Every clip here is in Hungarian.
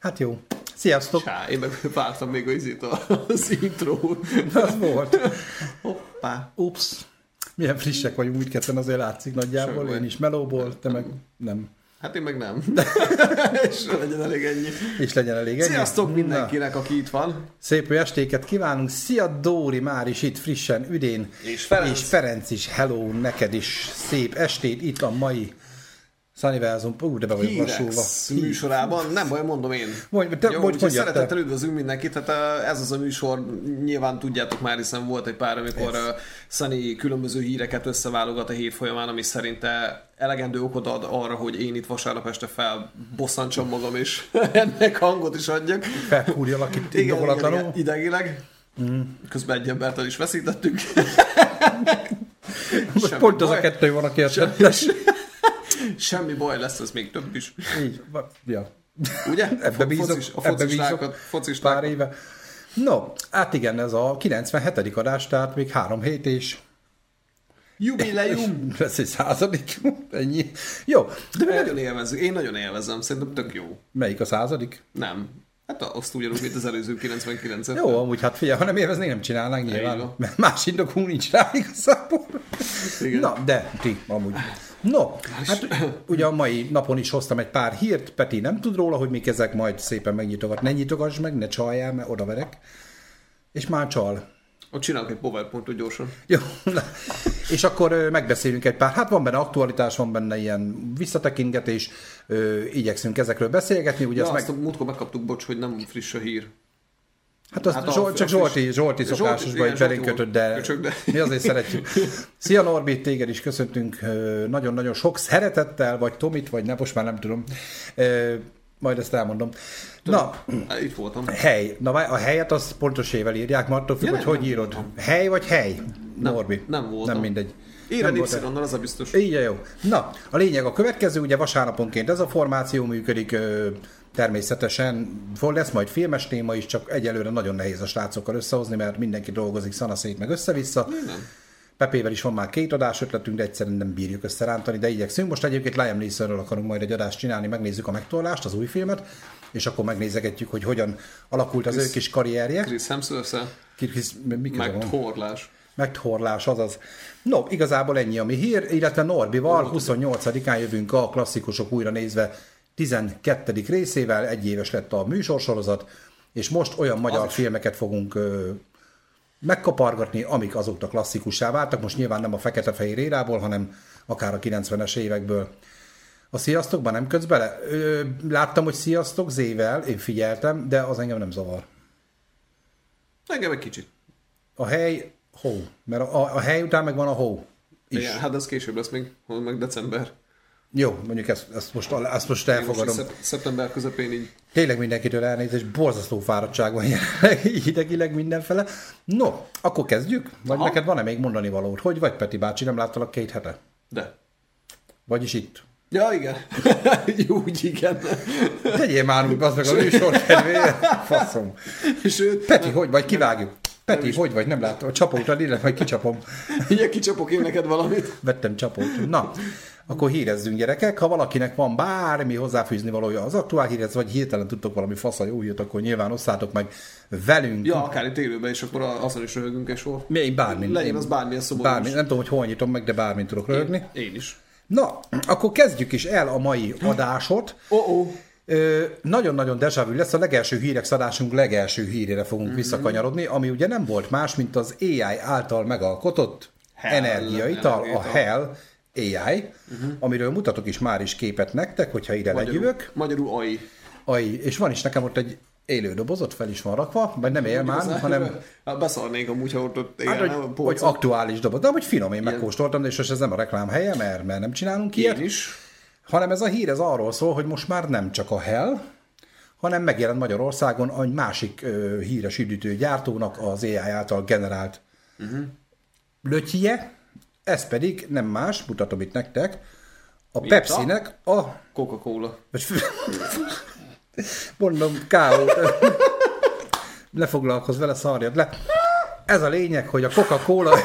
Hát jó. Sziasztok! Sá, én meg vártam még a izét az intrót. Az volt. Hoppá. Ups. Milyen frissek vagyunk, úgy ketten azért látszik nagyjából. Semmi. Én is melóból, te meg nem. Hát én meg nem. És legyen elég ennyi. És legyen elég ennyi. Sziasztok Na, mindenkinek, aki itt van. Szép jó estéket kívánunk. Szia Dóri, már is itt frissen, üdén. És Ferenc. És Ferenc is. Hello, neked is szép estét. Itt a mai Sunnyverzum. Ú, de be vagyok lassulva. Műsorában, nem baj, mondom én. Mondj, te- Jó, mondj, mondjad te. szeretettel üdvözlünk mindenkit, hát uh, ez az a műsor, nyilván tudjátok már, hiszen volt egy pár, amikor uh, Sunny különböző híreket összeválogat a hét folyamán, ami szerinte elegendő okot ad arra, hogy én itt vasárnap este felbosszantsam magam, és ennek hangot is adjak. Felkúrjalak itt Igen, igen, igen, idegileg. Mm. Közben egy embert el is veszítettünk. Most pont az a baj. kettő van, aki ezt Semmi baj, lesz ez még több is. Így, ja. Ugye? Ebbe bízok, Focis, a ebbe focistákat, bízok focistákat. pár éve. No, hát igen, ez a 97. adás, tehát még három hét és Jubileum! lesz egy századik, ennyi. Jó, De mi nagyon élvezzük. Én nagyon élvezem, szerintem tök jó. melyik a századik? Nem. Hát azt ugyanúgy, mint az előző 99-et. Jó, amúgy hát figyelj, ha nem élveznék, nem csinálnánk nyilván, mert más indokunk nincs rá igazából. Igen. Na, de ti, amúgy. No, hát ugye a mai napon is hoztam egy pár hírt, Peti nem tud róla, hogy mik ezek, majd szépen megnyitogat. Ne nyitogass meg, ne csaljál, mert odaverek. És már csal. Ott csinálok egy powerpointot gyorsan. Jó, na. és akkor megbeszélünk egy pár. Hát van benne aktualitás, van benne ilyen visszatekingetés, ö, igyekszünk ezekről beszélgetni. Ugye Ja, azt azt meg, múltkor megkaptuk, bocs, hogy nem friss a hír. Hát azt hát hát a- Zsolt, csak Zsolti, Zsolti szokásosban, Zsolti belénk kötött, de, mi azért szeretjük. Szia Norbi, téged is köszöntünk nagyon-nagyon sok szeretettel, vagy Tomit, vagy nem, most már nem tudom. Majd ezt elmondom. Na, Hát, Itt voltam. hely. Na, a helyet az pontos ével írják, mert attól függ, Ja, hogy nem, hogy nem írod. voltam. Hely vagy hely? Norbi. nem voltam. Nem mindegy. Nem volt- Y-nal, az a biztos. így jó. Na, a lényeg a következő, ugye vasárnaponként ez a formáció működik, természetesen lesz majd filmes téma is, csak egyelőre nagyon nehéz a srácokkal összehozni, mert mindenki dolgozik szanaszét meg össze-vissza. Nem. Pepével is van már két adás ötletünk, de egyszerűen nem bírjuk összerántani, de igyekszünk. Most egyébként Liam Neesonről akarunk majd egy adást csinálni, megnézzük a megtorlást, az új filmet, és akkor megnézegetjük, hogy hogyan alakult az ő Chris- kis karrierje. Chris Hemsworth Kis, mi köze meg van? torlás. Megtorlás, azaz. No, igazából ennyi a mi hír, illetve Norbival 28-án jövünk a klasszikusok újra nézve 12. részével, egy éves lett a műsorsorozat, és most olyan magyar is. filmeket fogunk ö, megkapargatni, amik azóta klasszikussá váltak. Most nyilván nem a fekete-fehér érából, hanem akár a 90-es évekből. A sziasztokban nem kötsz bele? Ö, láttam, hogy sziasztok zével, én figyeltem, de az engem nem zavar. Engem egy kicsit. A hely, hó. Mert a, a, hely után meg van a hó. Is. Igen, hát ez később lesz még, meg december. Jó, mondjuk ezt, ezt, most, ezt most Most elfogadom. szep- szeptember közepén így. Tényleg mindenkitől elnézést, borzasztó fáradtság van jelenleg, hidegileg mindenfele. No, akkor kezdjük? Vagy Aha. neked van-e még mondani valód? Hogy vagy Peti bácsi, nem láttalak két hete? De. Vagyis itt. Ja, igen. Úgy igen. Tegyél már úgy, az meg a műsor kedvéért. Faszom. Sőt, Peti, hogy vagy? Kivágjuk. Peti, hogy vagy? Nem látom. A csapót, ide, majd kicsapom. így kicsapok én neked valamit. Vettem csapót. Na, akkor hírezzünk gyerekek. Ha valakinek van bármi hozzáfűzni valója az aktuál hírhez, vagy hirtelen tudtok valami fasza jó hírt, akkor nyilván osszátok meg velünk. Ja, akár itt élőben, és akkor azon is röhögünk, és hol. Még bármi. Legyen az bármilyen szomorú. Bármi, nem tudom, hogy hol nyitom meg, de bármit tudok röhögni. Én is. Na, akkor kezdjük is el a mai adásot. Oh-oh. Nagyon-nagyon dejavű lesz, a legelső hírek adásunk legelső hírére fogunk visszakanyarodni, ami ugye nem volt más, mint az AI által megalkotott Hell energiaital, a. Hell AI, amiről mutatok is már is képet nektek, hogyha ide legyűvök. Magyarul AI. Ai, és van is nekem ott egy élő doboz, ott fel is van rakva, vagy nem él már, hanem Hát beszarnék amúgy, ha ott, ott Hát, nem, a hogy, hogy aktuális doboz. De hogy finom, én megkóstoltam, de és ez nem a reklám helye, mert, mert nem csinálunk ilyet. Én is. Hanem ez a hír ez arról szól, hogy most már nem csak a Hell, hanem megjelent Magyarországon egy másik ö, híres üdítőgyártónak az AI által generált uh-huh. lötyje, ez pedig nem más, mutatom itt nektek, a Pepsi-nek a... Coca-Cola. Mondom, káót. Ne foglalkozz vele, szarjad le. Ez a lényeg, hogy a Coca-Cola...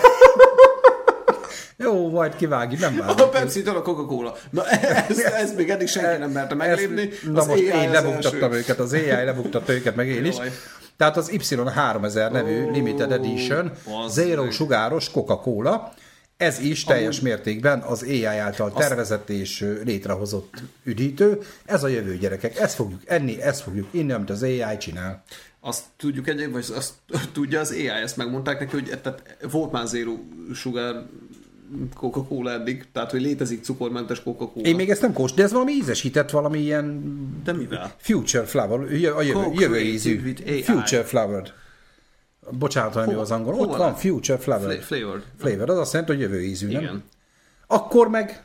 Jó, majd kivágjuk, nem A vágjuk. Pepsi-től a Coca-Cola. Na ez, ez még eddig senki nem merte meglépni. Na Az most AI én lebuktattam őket, az AI lebuktatta őket, meg én is. Jaj. Tehát az Y3000 nevű Ó, Limited Edition Zero sugáros Coca-Cola, ez is teljes mértékben az AI által tervezett és létrehozott üdítő. Ez a jövő gyerekek. Ezt fogjuk enni, ezt fogjuk inni, amit az AI csinál. Azt tudjuk egyébként, vagy azt tudja az AI, ezt megmondták neki, hogy tehát volt már zero sugár Coca-Cola eddig, tehát hogy létezik cukormentes Coca-Cola. Én még ezt nem kóst, de ez valami ízesített, valami ilyen De mivel? Future Flower, a jövő, ízű. Future Flowered. Bocsánat, hogy mi az angol. Ott van? van Future Flowered. Fla- flavored. Flavor, az azt jelenti, hogy jövő ízű, nem? Akkor meg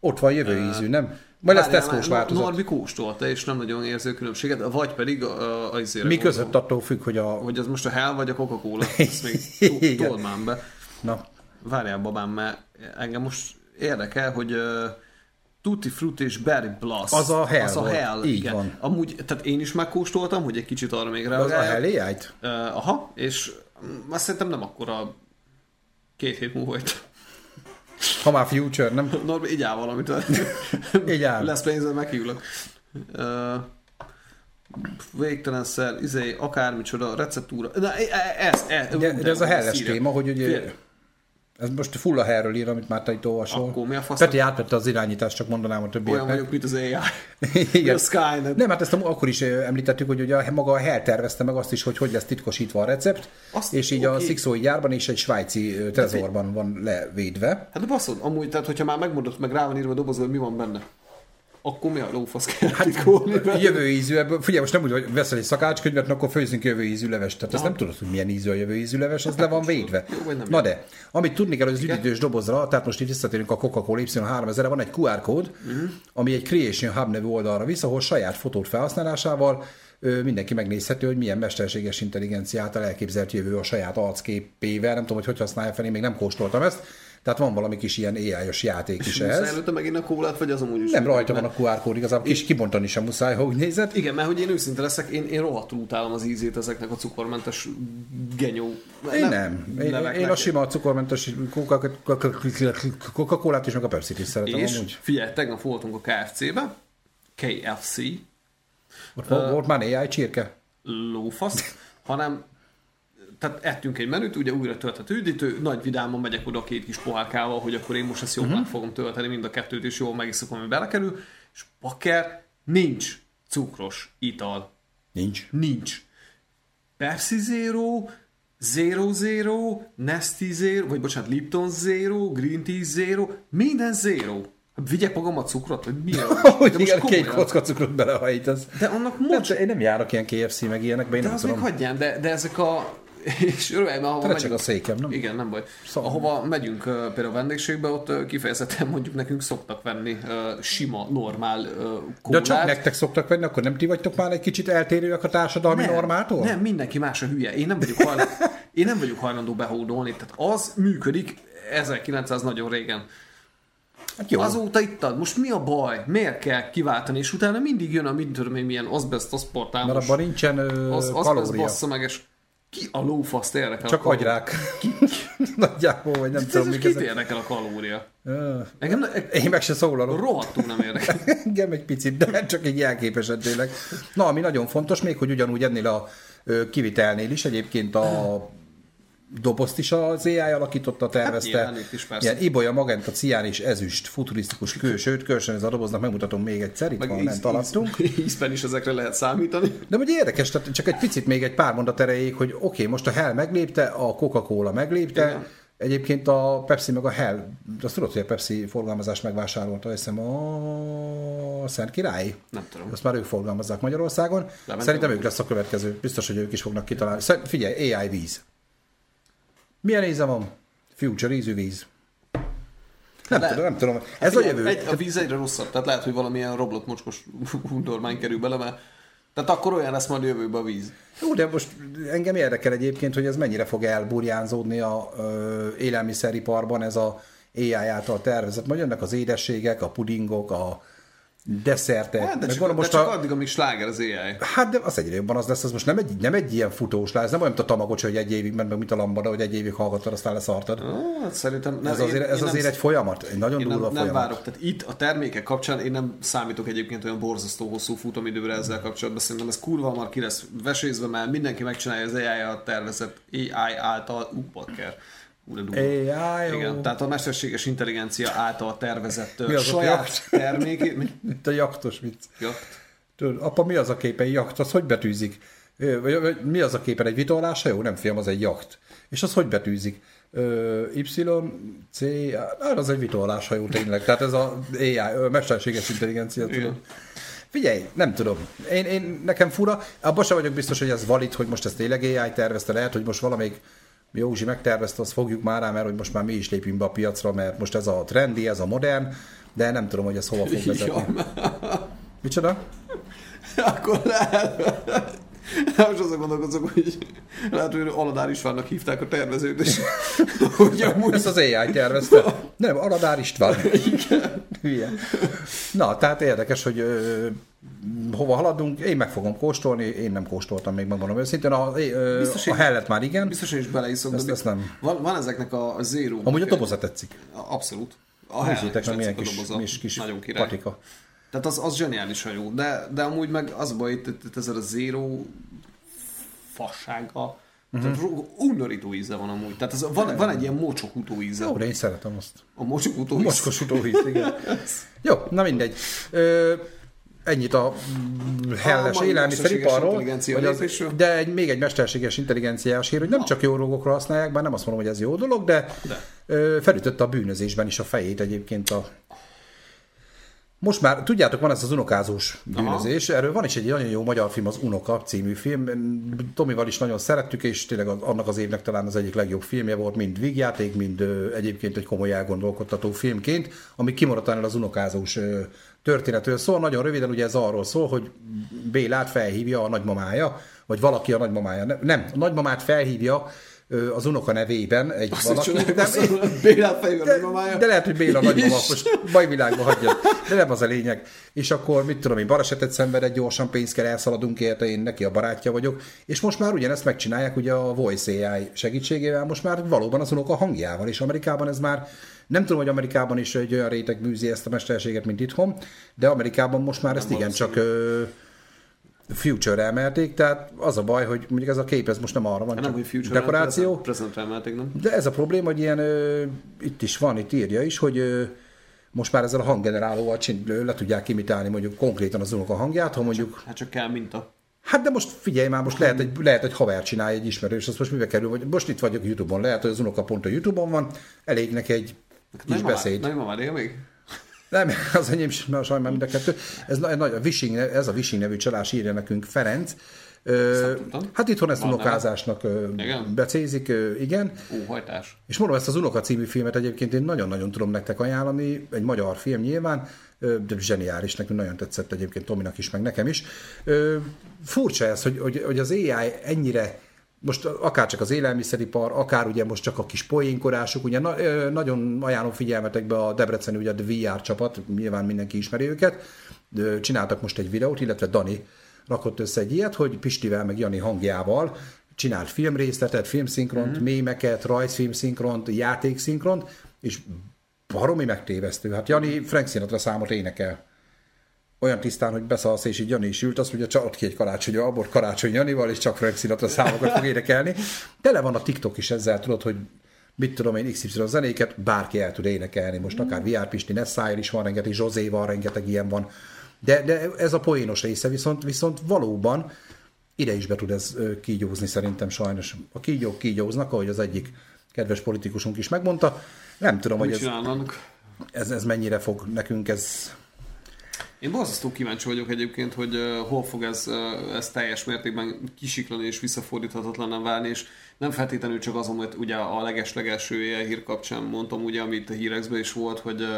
ott van jövő ízű, nem? Majd lesz Tesco-s változat. Norbi kóstolta, és nem nagyon érzi a különbséget, vagy pedig a, a, a izére Mi között attól függ, hogy a... Hogy az most a Hell vagy a Coca-Cola. Ezt még már be. Na, Várjál, babám, mert engem most érdekel, hogy uh, Tutti Frutti és Berry Blast. Az a Hell Az a. Hell, Így igen. van. Amúgy, tehát én is megkóstoltam, hogy egy kicsit arra még az a reagáljak. Hell? Uh, aha, és mm, azt szerintem nem akkora két hét múlva volt. Ha már Future, nem? Norbi, így áll valamit. Így áll. Lesz pénzed, meghívlak. Uh, végtelenszer, izé, akármicsoda, receptúra. Na, e- e- ez, ez, De, de ez a helles téma, hogy ugye... Figyelj, Ez most full a herről ír, amit már te itt olvasol. Akkor mi a fasz? Peti átvette az irányítást, csak mondanám a Olyan többieknek. vagyok, mint az AI. Igen. A Skynet. Nem, hát ezt a- akkor is ö, említettük, hogy ugye a- maga a Hell tervezte meg azt is, hogy hogy lesz titkosítva a recept, Azt- és így a oké. Szikszói gyárban és egy svájci ö, trezorban van levédve. Hát de baszod, amúgy, tehát hogyha már megmondod, meg rá van írva a dobozba, hogy mi van benne, akkor mi a lófasz kell hát, titkolni? Jövő ízű, ebből, figyelj, most nem úgy, hogy veszel egy szakácskönyvet, akkor főzzünk jövő ízű leves. Tehát ezt nem tudod, hogy milyen ízű a jövő ízű leves, az le van védve. Jó, vagy nem Na de, amit tudni kell, hogy az üdítős dobozra, tehát most itt visszatérünk a Coca-Cola Y3000-re, van egy QR kód, Mhm. ami egy Creation Hub nevű oldalra visz, ahol saját fotót felhasználásával mindenki megnézhető, hogy milyen mesterséges intelligencia által elképzelt jövő a saját arcképével. Nem tudom, hogy hogy használja fel, én még nem kóstoltam ezt. Tehát van valami kis ilyen AI-os játék is Muszáj ehhez. előtte megint a kólát, vagy az amúgy is? Nem rajta van a QR kód, igazából kis kibontani sem muszáj, ha úgy nézed. Igen, mert hogy én őszinte leszek, én, én rohadtul utálom az ízét ezeknek a cukormentes genyó Én nem. Én, a sima cukormentes Coca-Colát és meg a Pepsi-t is szeretem És amúgy. figyelj, tegnap voltunk a KFC-be, KFC, Ott volt, volt már AI csirke? lófasz, hanem tehát ettünk egy menüt, ugye újra töltött üdítő, nagy vidáman megyek oda két kis pohárkával, hogy akkor én most ezt jól uh-huh. meg fogom tölteni, mind a kettőt is jól megiszok, ami belekerül, és bakker, nincs cukros ital. Nincs. Nincs. Pepsi Zero, Zero Zero, Nesty Zero, vagy bocsánat, Lipton Zero, Green Tea Zero, minden Zero. Vigyek magam a cukrot, vagy mi? Hogy De most igen, két kocka cukrot belehajítasz. De annak Nem, mocs, én nem járok ilyen KFC meg ilyenekbe, én de nem az még tudom. hagyján, de, de ezek a... És örülj, mert ahova Recseg a székem, nem? Igen, nem baj. Szóval- Ahova megyünk például vendégségbe, ott kifejezetten mondjuk nekünk szoktak venni sima, normál uh, De kólát. csak nektek szoktak venni, akkor nem ti vagytok már egy kicsit eltérőek a társadalmi nem, normától? Nem, mindenki más a hülye. Én nem vagyok hajlandó, én nem vagyok hajlandó behódolni. Tehát az működik 1900 nagyon régen. Hát jó. Azóta ittad, most mi a baj? Miért kell kiváltani? És utána mindig jön a mit tudom én milyen azbest, aszpartámos. Mert abban nincsen ö, az kalória. bassza meg, és ki a lófaszt érdekel Csak a agyrák. Nagyjából, vagy nem Ez tudom, mik kit érdekel a kalória? Ö, Engem Én meg se szólalok. rohadtul nem érdekel. Engem egy picit, de csak egy jelképesen tényleg. Na, ami nagyon fontos még, hogy ugyanúgy ennél a kivitelnél is egyébként a dobozt is az AI alakította, tervezte. Hát itt is persze. Ilyen ibolya, magenta, cián és ezüst, futurisztikus kő, sőt, ez a doboznak megmutatom még egyszer, itt van, lent alattunk. ízben is ezekre lehet számítani. De ugye érdekes, tehát csak egy picit még egy pár mondat erejéig, hogy oké, okay, most a Hell meglépte, a Coca-Cola meglépte, Igen. Egyébként a Pepsi meg a Hell, azt tudod, hogy a Pepsi forgalmazást megvásárolta, hiszem a Szent Király? Nem tudom. Azt már ők forgalmazzák Magyarországon. Lementem. Szerintem ők lesz a következő. Biztos, hogy ők is fognak kitalálni. Figyelj, AI víz. Milyen íze van? Future ízű víz. Nem Le- tudom, nem tudom. Ez a jövő. Egy, a víz egyre rosszabb, tehát lehet, hogy valamilyen roblott mocskos undormány kerül bele, mert tehát akkor olyan lesz majd jövőben a víz. Jó, de most engem érdekel egyébként, hogy ez mennyire fog elburjánzódni a ö, élelmiszeriparban ez a AI által tervezett. Majd jönnek az édességek, a pudingok, a desszerte. Hát, de, csak, gondolom, most de csak a... addig, amíg sláger az AI. Hát de az egyre jobban az lesz, az most nem egy, nem egy ilyen futós lesz, nem olyan, mint a Tamagocsi, hogy egy évig ment meg, mint a lambada, hogy egy évig hallgattad, aztán leszartad. Hát szerintem... Nem, ez azért, én, ez én azért nem, egy folyamat, egy nagyon durva nem, folyamat. Nem várok, tehát itt a termékek kapcsán én nem számítok egyébként olyan borzasztó hosszú futamidőre ezzel kapcsolatban, szerintem ez kurva már ki lesz vesézve, mert mindenki megcsinálja az AI-a tervezett AI által, ú, bakker AI, Igen, tehát a mesterséges intelligencia által tervezett mi az saját termék. Mi? Itt a jaktos vicc. Jakt. Tudod, apa, mi az a képen jakt? Az hogy betűzik? Vagy, vagy, mi az a képen? Egy vitorlása? Jó, nem fiam, az egy jakt. És az hogy betűzik? Y, C, hát az egy vitorláshajó tényleg. Tehát ez a AI, mesterséges intelligencia, tudod. Figyelj, nem tudom. Én, én, nekem fura, abban sem vagyok biztos, hogy ez valid, hogy most ezt tényleg AI tervezte, lehet, hogy most valamelyik Józsi megtervezte, azt fogjuk már rá, mert hogy most már mi is lépjünk be a piacra, mert most ez a trendi, ez a modern, de nem tudom, hogy ez hova fog vezetni. Micsoda? Akkor lehet. Most azon gondolkozok, hogy lehet, hogy Aladár Istvánnak hívták a tervezőt, és hogy amúgy... Ezt az AI tervezte. Nem, Aladár István. Igen. Na, tehát érdekes, hogy ö, hova haladunk. Én meg fogom kóstolni, én nem kóstoltam még, megmondom őszintén. A, ö, biztos, a hellet már igen. Biztos, hogy is beleiszok, ezt, ezt nem. Van, van ezeknek a, a zero. Amúgy a doboza tetszik. Abszolút. A hellet milyen kis, kis, kis patika. Tehát az, az zseniálisan jó, de, de amúgy meg az baj, itt, itt ezzel a zero fassága, Uh-huh. Tehát undorító íze van amúgy. Tehát ez, van, van egy ilyen mocsokutó íze. Jó, de én szeretem azt. A mocsokutó íz. Mocskos íz, igen. Jó, na mindegy. Ö, ennyit a helles élelmiszeriparról, de egy, még egy mesterséges intelligenciás hír, hogy nem csak jó dolgokra használják, bár nem azt mondom, hogy ez jó dolog, de, de. felütötte a bűnözésben is a fejét egyébként a most már, tudjátok, van ez az unokázós bűnözés, Aha. erről van is egy nagyon jó magyar film, az Unoka című film. Tomival is nagyon szerettük, és tényleg annak az évnek talán az egyik legjobb filmje volt, mind vígjáték, mind egyébként egy komoly elgondolkodtató filmként, ami kimaradt az unokázós történetről szól. Nagyon röviden ugye ez arról szól, hogy Bélát felhívja a nagymamája, vagy valaki a nagymamája. Nem, a nagymamát felhívja az unoka nevében egy Azt valaki. Nem, Béla de. De lehet, hogy Béla nagymama, most bajvilágba hagyja. De nem az a lényeg. És akkor mit tudom én, balesetet szenvedett, gyorsan pénzt kell, elszaladunk érte, én neki a barátja vagyok. És most már ugyanezt megcsinálják ugye a Voice AI segítségével, most már valóban az unoka hangjával, és Amerikában ez már nem tudom, hogy Amerikában is egy olyan réteg műzi ezt a mesterséget, mint itthon, de Amerikában most már nem ezt igen csak Future emelték, tehát az a baj, hogy mondjuk ez a kép, ez most nem arra van, nem, csak hogy Future dekoráció. Present emelték, nem? De ez a probléma, hogy ilyen, ö, itt is van, itt írja is, hogy ö, most már ezzel a hanggenerálóval csin, le tudják imitálni mondjuk konkrétan az unok a hangját, ha mondjuk... Hát csak, hát csak kell minta. Hát de most figyelj már, most lehet, egy, lehet egy haver csinálja egy ismerős, azt most mibe kerül, vagy most itt vagyok YouTube-on, lehet, hogy az unoka pont a YouTube-on van, elég neki egy kis beszéd. Nagymamá él még? Nem, az enyém sem, sajnálom mind a kettő. Ez, a, a Wishing, ez a Wishing nevű csalás írja nekünk Ferenc. Ö, hát itthon ezt unokázásnak igen? becézik, igen. Óhajtás. És mondom, ezt az Unoka című filmet egyébként én nagyon-nagyon tudom nektek ajánlani, egy magyar film nyilván, de zseniális, nekünk nagyon tetszett egyébként Tominak is, meg nekem is. Furcsa ez, hogy, hogy, hogy az AI ennyire most akár csak az élelmiszeripar, akár ugye most csak a kis poénkorások, ugye na, nagyon ajánlom figyelmetekbe a Debreceni ugye a VR csapat, nyilván mindenki ismeri őket, csináltak most egy videót, illetve Dani rakott össze egy ilyet, hogy Pistivel meg Jani hangjával csinált filmrészletet, filmszinkront, mm. mémeket, rajzfilmszinkront, játékszinkront, és baromi megtévesztő. Hát Jani Frank Sinatra számot énekel olyan tisztán, hogy beszalsz, és így Jani is ült, azt mondja, csalt ki egy karácsony, abból karácsony Janival, és csak Frank Sinatra számokat fog énekelni. Tele van a TikTok is ezzel, tudod, hogy mit tudom én, XY zenéket bárki el tud énekelni. Most akár VR Pisti, Nessail is van, rengeteg Zsozé van, rengeteg ilyen van. De, de ez a poénos része viszont, viszont valóban ide is be tud ez kígyózni szerintem sajnos. A kígyók kígyóznak, ahogy az egyik kedves politikusunk is megmondta. Nem tudom, hogy ez, ez, ez mennyire fog nekünk ez én borzasztó kíváncsi vagyok egyébként, hogy uh, hol fog ez, uh, ez teljes mértékben kisiklani és visszafordíthatatlanan válni, és nem feltétlenül csak azon, hogy ugye a legeslegelső hír kapcsán mondtam, ugye, amit a hírekben is volt, hogy uh,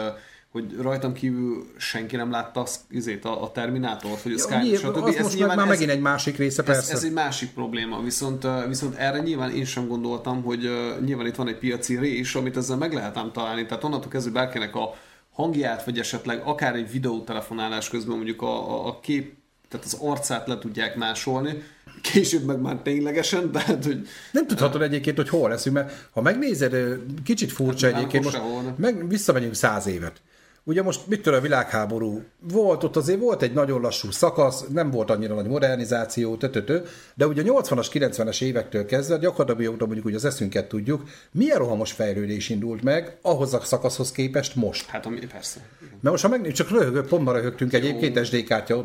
hogy rajtam kívül senki nem látta az, izét, a, a Terminátort, hogy a Skype, stb. Az ez most már ez, megint egy másik része, persze. Ez, ez egy másik probléma, viszont, viszont erre nyilván én sem gondoltam, hogy uh, nyilván itt van egy piaci rés, amit ezzel meg lehet ám találni, tehát onnantól kezdve bárkinek a hangját, vagy esetleg akár egy videótelefonálás közben mondjuk a, a, a kép, tehát az arcát le tudják másolni, később meg már ténylegesen, tehát hogy... Nem tudhatod egyébként, hogy hol leszünk, mert ha megnézed, kicsit furcsa hát, egyébként, most meg, visszamegyünk száz évet. Ugye most mit a világháború volt, ott azért volt egy nagyon lassú szakasz, nem volt annyira nagy modernizáció, tötötö, de ugye a 80-as, 90-es évektől kezdve, gyakorlatilag mondjuk úgy az eszünket tudjuk, milyen rohamos fejlődés indult meg ahhoz a szakaszhoz képest most. Hát ami persze. Mert most ha megnézzük, csak röhögök, pont ma röhögtünk egyébként SD kártya,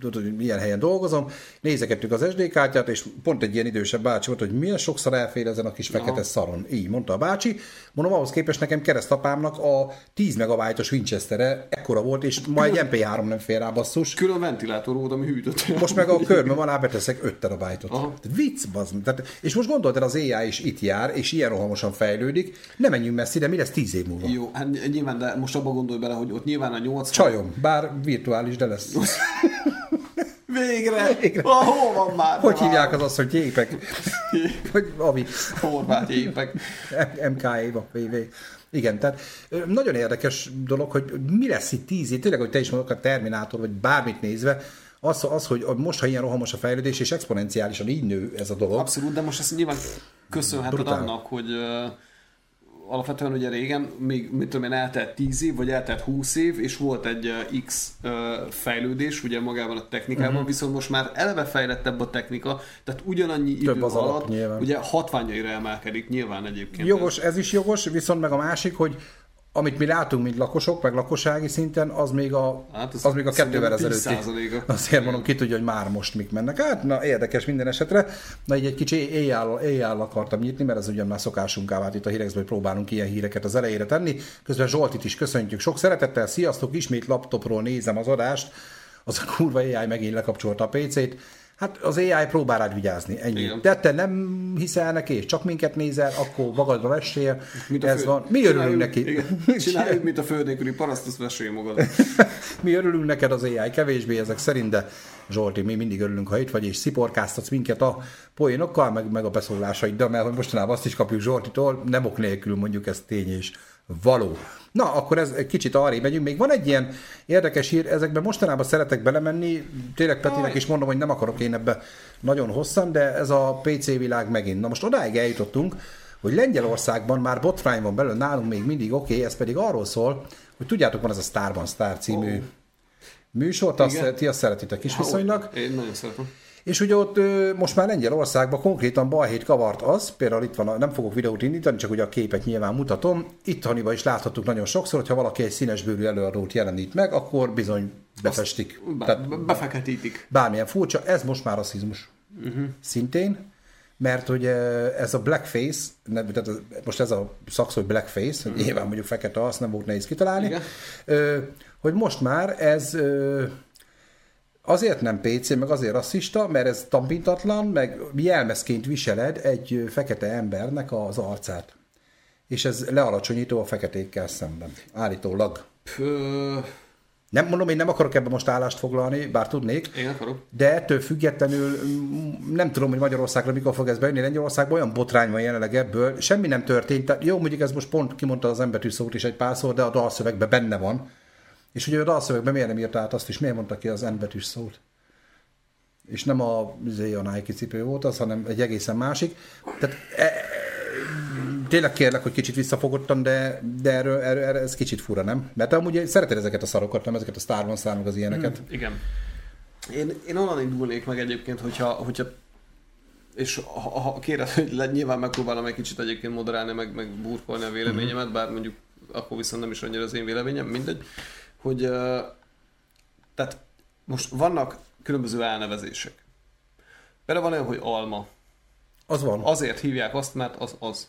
tudod, hogy milyen helyen dolgozom, nézegettük az SD kártyát, és pont egy ilyen idősebb bácsi volt, hogy milyen sokszor elfér ezen a kis fekete szaron. Így mondta a bácsi. Mondom, ahhoz képest nekem keresztapámnak a 10 megabájtos Winchester-e ekkora volt, és ma egy MP3 nem fér rá basszus. Külön ventilátor volt, ami hűtött. Most meg a körben van, beteszek 5 terabájtot. Vicc, bazd. Tehát, és most gondoltad, az AI is itt jár, és ilyen rohamosan fejlődik. Nem menjünk messzi, de mi lesz 10 év múlva? Jó, hát nyilván, de most abba gondolj bele, hogy ott nyilván a 8 Csajom, bár virtuális, de lesz. Végre! Végre. Ah, hol van már? Hogy hívják az azt, hogy gépek? hogy avi. Horvát gépek. MKE-ba, VV. Igen, tehát nagyon érdekes dolog, hogy mi lesz itt tíz év, tényleg, hogy te is mondod a Terminátor, vagy bármit nézve, az, az, hogy most, ha ilyen rohamos a fejlődés, és exponenciálisan így nő ez a dolog. Abszolút, de most ezt nyilván köszönheted Brutál. annak, hogy alapvetően ugye régen, még mit tudom én, eltelt 10 év, vagy eltelt 20 év, és volt egy X fejlődés ugye magában a technikában, uh-huh. viszont most már eleve fejlettebb a technika, tehát ugyanannyi Több idő az alatt alap, ugye hatványaira emelkedik nyilván egyébként. Jogos, ez. ez is jogos, viszont meg a másik, hogy amit mi látunk, mint lakosok, meg lakossági szinten, az még a, hát az, az még a kettővel ezelőtti. Azért mondom, ki tudja, hogy már most mik mennek. Hát, na érdekes minden esetre. Na így egy kicsi éjjel, éjjel akartam nyitni, mert ez ugyan már szokásunk vált itt a hogy próbálunk ilyen híreket az elejére tenni. Közben Zsoltit is köszöntjük sok szeretettel. Sziasztok, ismét laptopról nézem az adást. Az a kurva AI megint lekapcsolta a PC-t. Hát az AI próbál rád vigyázni, ennyi. Igen. De te nem hiszel neki, és csak minket nézel, akkor magadra vessél. Mint Ez fő... van. Mi örülünk neki. Igen. Csináljuk, mint a földnélküli paraszt, azt vessél magad. mi örülünk neked az AI, kevésbé ezek szerint, de Zsolti, mi mindig örülünk, ha itt vagy, és sziporkáztatsz minket a poénokkal, meg, meg a beszólásaiddal, mert mostanában azt is kapjuk Zsoltitól, nem ok nélkül mondjuk ez tény és való. Na, akkor ez egy kicsit arra megyünk. Még van egy ilyen érdekes hír, ezekben mostanában szeretek belemenni, tényleg Petinek is mondom, hogy nem akarok én ebbe nagyon hosszan, de ez a PC világ megint. Na most odáig eljutottunk, hogy Lengyelországban már botrány van belőle, nálunk még mindig oké, okay, ez pedig arról szól, hogy tudjátok, van ez a Starban Star című oh. műsort, azt, ti azt szeretitek is viszonylag. Én nagyon szeretem. És ugye ott most már Lengyelországban konkrétan balhét kavart az, például itt van, nem fogok videót indítani, csak ugye a képet nyilván mutatom. Itt Haniba is láthattuk nagyon sokszor, hogyha valaki egy színes bőrű előadót jelenít meg, akkor bizony befestik. Be, Tehát, befeketítik. Bármilyen furcsa, ez most már rasszizmus. Uh-huh. Szintén, mert hogy ez a blackface, nem, tehát most ez a szakszó, hogy blackface, uh-huh. nyilván mondjuk fekete, azt nem volt nehéz kitalálni, Igen. hogy most már ez azért nem PC, meg azért rasszista, mert ez tampintatlan, meg jelmezként viseled egy fekete embernek az arcát. És ez lealacsonyító a feketékkel szemben. Állítólag. Pö... Nem mondom, én nem akarok ebben most állást foglalni, bár tudnék. Én akarok. De ettől függetlenül mm, nem tudom, hogy Magyarországra mikor fog ez bejönni. Lengyelországban olyan botrány van jelenleg ebből, semmi nem történt. Tehát jó, mondjuk ez most pont kimondta az embertű szót is egy párszor, de a dalszövegben benne van és ugye a dalszövegben miért nem írt át azt is, miért mondta ki az N szót? És nem a, izé, a Nike cipő volt az, hanem egy egészen másik. Tehát e, e, tényleg kérlek, hogy kicsit visszafogottan, de, de erről, erről, erről, ez kicsit fura, nem? Mert amúgy szereted ezeket a szarokat, nem ezeket a Star Wars az ilyeneket. Hmm, igen. Én, én onnan indulnék meg egyébként, hogyha, hogyha és ha, ha kéred, hogy nyilván megpróbálom egy kicsit egyébként moderálni, meg, meg burkolni a véleményemet, mm-hmm. bár mondjuk akkor viszont nem is annyira az én véleményem, mindegy hogy tehát most vannak különböző elnevezések. Például van olyan, hogy alma. Az van. Azért hívják azt, mert az az.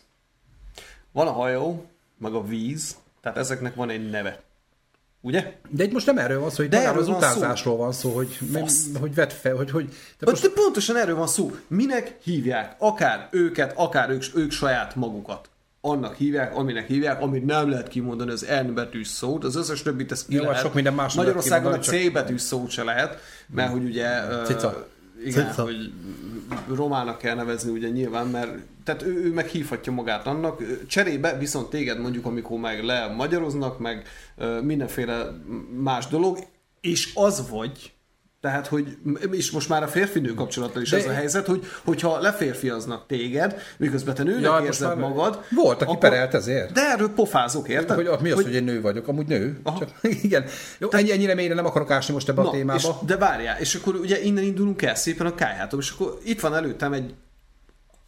Van a hajó, meg a víz, tehát ezeknek van egy neve. Ugye? De itt most nem erről van szó, hogy de az utázásról van szó, hogy, hogy vett fel, hogy... hogy de, most... de pontosan erről van szó. Minek hívják akár őket, akár ők, ők saját magukat annak hívják, aminek hívják, amit nem lehet kimondani az N betűs szót, az összes többit ezt ki Jó, lehet. Sok minden más Magyarországon a C betűs szót se lehet, mert hogy ugye... Cica. Igen, Cica. hogy romának kell nevezni ugye nyilván, mert tehát ő, ő meghívhatja magát annak, cserébe viszont téged mondjuk, amikor meg lemagyaroznak, meg mindenféle más dolog, és az vagy, tehát, hogy, és most már a férfi-nő kapcsolattal is De ez a helyzet, hogy, hogyha leférfiaznak téged, miközben te nőnek ja, érzed magad. Volt, aki akkor, perelt ezért. De erről pofázok, érted? Hogy, mi az, hogy, hogy én nő vagyok? Amúgy nő. Csak, igen. Jó, Te, ennyi, ennyire mélyre nem akarok ásni most ebbe na, a témába. És, de várjál, és akkor ugye innen indulunk el szépen a kájhától, és akkor itt van előttem egy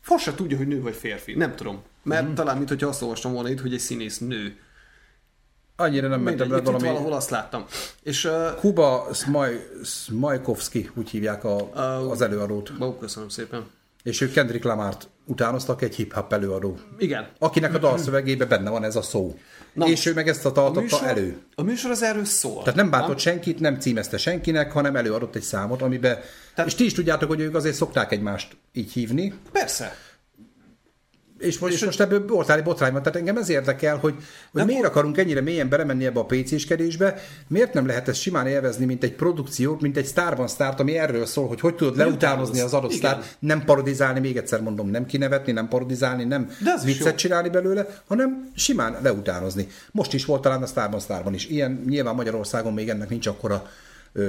Fossa tudja, hogy nő vagy férfi. Nem tudom. Mert mm. talán, mint hogyha azt olvastam volna itt, hogy egy színész nő. Annyira nem mentem le valami... valahol azt láttam. És, uh, Kuba Smaj, Smajkovski, úgy hívják a, uh, az előadót. Ó, köszönöm szépen. És ő Kendrick Lamart utánoztak egy hip-hop előadó. Igen. Akinek a dalszövegében benne van ez a szó. Na, és ő meg ezt a tartotta műsor, elő. A műsor az erről szól. Tehát nem bántott nem? senkit, nem címezte senkinek, hanem előadott egy számot, amiben... Tehát, és ti is tudjátok, hogy ők azért szokták egymást így hívni. Persze és most, és most ebből orszáli botrány van. Tehát engem ez érdekel, hogy, hogy miért akarunk ennyire mélyen belemenni ebbe a PC-skedésbe, miért nem lehet ezt simán élvezni, mint egy produkció, mint egy sztárban sztárt, ami erről szól, hogy hogy tudod leutánozni az adott sztárt, nem parodizálni, még egyszer mondom, nem kinevetni, nem parodizálni, nem viccet csinálni belőle, hanem simán leutánozni. Most is volt talán a sztárban sztárban is. Ilyen nyilván Magyarországon még ennek nincs akkora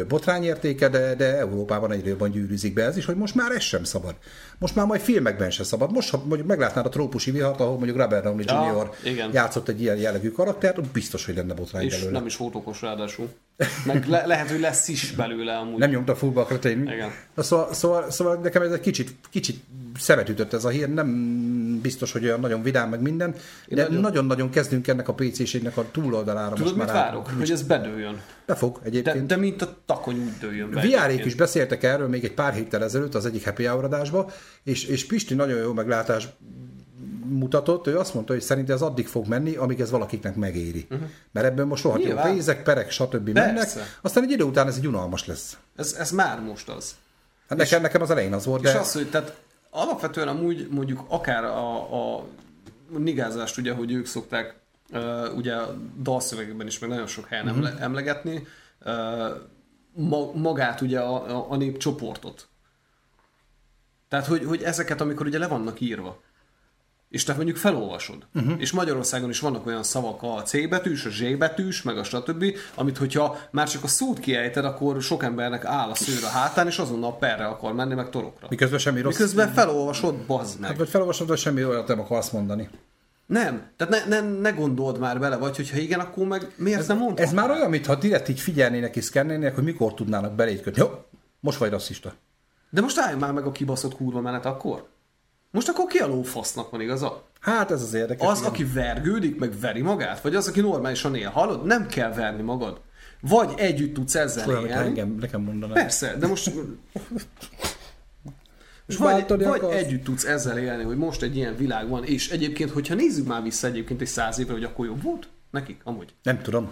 botrányértéke, de, de Európában egyre jobban gyűrűzik be ez is, hogy most már ez sem szabad. Most már majd filmekben sem szabad. Most, ha mondjuk meglátnád a trópusi vihart, ahol mondjuk Robert Downey ja, Jr. Igen. játszott egy ilyen jellegű karaktert, biztos, hogy lenne botrány És belőle. nem is volt okos ráadásul. Meg le, lehet, hogy lesz is belőle amúgy. Nem nyomta fullba a kretén. Igen. Szóval, szóval, szóval, nekem ez egy kicsit, kicsit szemet ütött ez a hír, nem biztos, hogy olyan nagyon vidám meg minden, de nagyon... nagyon-nagyon kezdünk ennek a PC-ségnek a túloldalára Tudod, most mit már várok? Át. Hogy ez bedőjön. Be fog egyébként. De, de mint a takony úgy dőljön be. Viárék is beszéltek erről még egy pár héttel ezelőtt az egyik happy hour adásba, és, és Pisti nagyon jó meglátás mutatott, ő azt mondta, hogy szerint ez addig fog menni, amíg ez valakiknek megéri. Uh-huh. Mert ebből most rohadt jó pénzek, perek, stb. Persze. mennek, aztán egy idő után ez egy unalmas lesz. Ez, ez már most az. Hát nekem, nekem az elején az volt, és de... az, hogy tehát alapvetően amúgy mondjuk akár a, a nigázást, ugye, hogy ők szokták uh, ugye dalszövegekben is meg nagyon sok helyen uh-huh. emlegetni, uh, ma, magát ugye a, a, a népcsoportot. Tehát, hogy, hogy ezeket, amikor ugye le vannak írva, és te mondjuk felolvasod. Uh-huh. És Magyarországon is vannak olyan szavak, a C betűs, a Z betűs, meg a stb., amit hogyha már csak a szót kiejted, akkor sok embernek áll a szőr a hátán, és azonnal perre akar menni, meg torokra. Miközben semmi rossz. Miközben felolvasod, bazd meg. Hát, vagy felolvasod, hogy semmi olyat nem akarsz mondani. Nem, tehát ne, ne, ne gondold már bele, vagy hogyha igen, akkor meg miért ez, nem mondod? Ez már olyan, mintha direkt így figyelnének és szkennének, hogy mikor tudnának beléd kötni. Jó, most vagy rasszista. De most állj már meg a kibaszott kurva menet akkor. Most akkor ki a lófasznak van igaza? Hát ez az érdekes. Az, igen. aki vergődik, meg veri magát? Vagy az, aki normálisan él? Hallod? Nem kell verni magad. Vagy együtt tudsz ezzel élni. Engem, nekem mondanak. Persze, de most... És vagy, vagy együtt tudsz ezzel élni, hogy most egy ilyen világ van, és egyébként, hogyha nézzük már vissza egyébként egy száz évre, hogy akkor jobb volt nekik, amúgy. Nem tudom.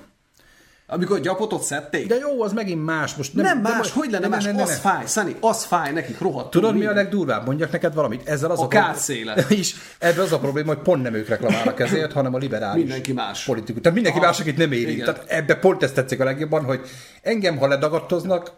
Amikor gyapotot szedték. De jó, az megint más. Most nem, nem más, de, hogy lenne nem, más? Nem, nem, az nem. fáj, Szani, az fáj nekik rohadt. Tudod, mi a legdurvább? Mondjak neked valamit. Ezzel az a, a kárszéle. És ebben az a probléma, hogy pont nem ők reklamálnak ezért, hanem a liberális mindenki más. politikus. Tehát mindenki Aha. más, akit nem érint. Tehát ebbe pont ezt tetszik a legjobban, hogy engem, ha ledagadtoznak,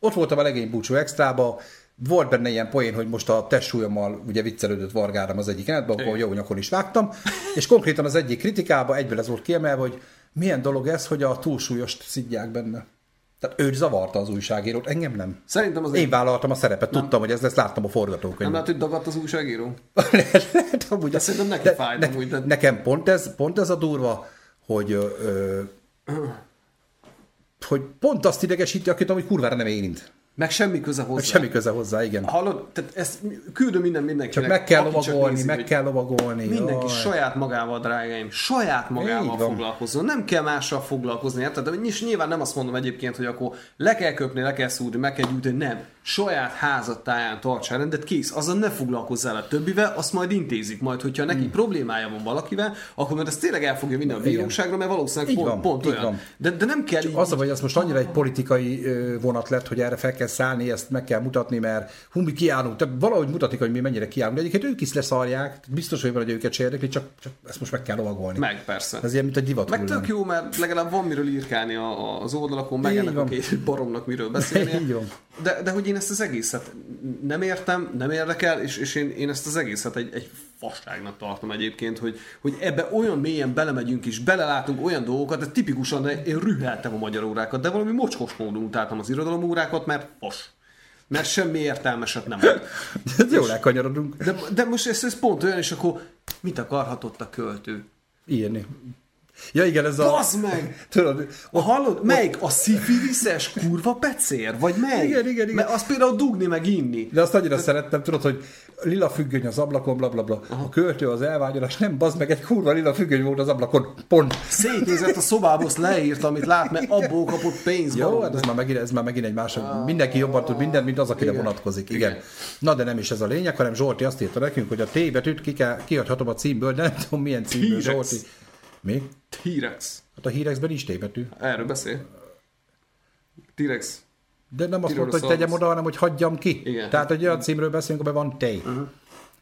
ott voltam a legény búcsú extrába, volt benne ilyen poén, hogy most a testsúlyommal ugye viccelődött Vargáram az egyik jelentben, akkor jó nyakon is vágtam, és konkrétan az egyik kritikába egyből ez volt kiemelve, hogy milyen dolog ez, hogy a túlsúlyost szidják benne. Tehát őt zavarta az újságírót, engem nem. Szerintem az Én vállaltam a szerepet, nem. tudtam, hogy ez lesz, láttam a forgatókönyvet. Nem lehet, hogy dagadt az újságíró? lehet, lehet, amúgy. De szerintem neki de, fáj, ne, amúgy, de... Nekem pont ez, pont ez a durva, hogy ö, hogy pont azt idegesíti, akit amúgy kurvára nem érint. Meg semmi köze hozzá. Meg semmi köze hozzá, igen. Hallod? Tehát ezt küldöm minden mindenkinek. Csak meg kell lovagolni, nézi, meg kell lovagolni. Mindenki jaj. saját magával, drágáim, saját magával foglalkozzon. Nem kell mással foglalkozni, érted? De nyilván nem azt mondom egyébként, hogy akkor le kell köpni, le kell szúrni, meg kell gyűjteni. Nem. Saját házat táján tartsál rendet, kész. Azzal ne foglalkozzál a többivel, azt majd intézik. Majd, hogyha neki hmm. problémája van valakivel, akkor mert ezt tényleg el fogja vinni a bíróságra, mert valószínűleg így pont, van, pont olyan. Van. De, de nem kell. Így, az, hogy ez most annyira egy politikai vonat lett, hogy erre fel kell szállni, ezt meg kell mutatni, mert hú, mi kiállunk. Tehát valahogy mutatik, hogy mi mennyire kiállunk. De egyébként ők is leszarják, biztos, hogy van, hogy őket sérdekli, csak, csak ezt most meg kell lovagolni. Meg, persze. Ez ilyen, mint egy divat. Meg tök jó, mert legalább van miről írkálni az oldalakon, meg ennek a két baromnak miről beszélni. De, de hogy én ezt az egészet nem értem, nem érdekel, és, és én, én ezt az egészet egy, egy fasságnak tartom egyébként, hogy, hogy ebbe olyan mélyen belemegyünk és belelátunk olyan dolgokat, de tipikusan de én rüheltem a magyar órákat, de valami mocskos módon utáltam az irodalom órákat, mert fas. Mert semmi értelmeset nem volt. Jó, lekanyarodunk. De, de most ez, ez pont olyan, és akkor mit akarhatott a költő? Írni. Ja igen, ez a... Bazd meg! Tudod, A hallod? Melyik? A szifiliszes kurva pecér? Vagy melyik? Igen, igen, igen. Mert azt például dugni meg inni. de azt annyira szerettem, tudod, hogy lila függöny az ablakon, bla, bla, bla. A költő az elvágyalás, nem, bazd meg, egy kurva lila függöny volt az ablakon, pont. Szétnézett a szobába, azt leírt, amit lát, mert abból kapott pénzt. Jó, hát ez már megint, ez már megint egy másik. Mindenki jobban tud mindent, mint az, akire Igen. vonatkozik. Igen. Na, de nem is ez a lényeg, hanem Zsolti azt írta nekünk, hogy a T betűt ki kell, kihagyhatom a címből, de nem tudom milyen címből. Zsolti. Mi? T-rex. Hát a hírexben is T betű. Erről beszél. T-rex. De nem azt mondta, hogy tegyem oda, hanem hogy hagyjam ki. Igen. Tehát egy olyan címről beszélünk, amiben van T. Uh-huh.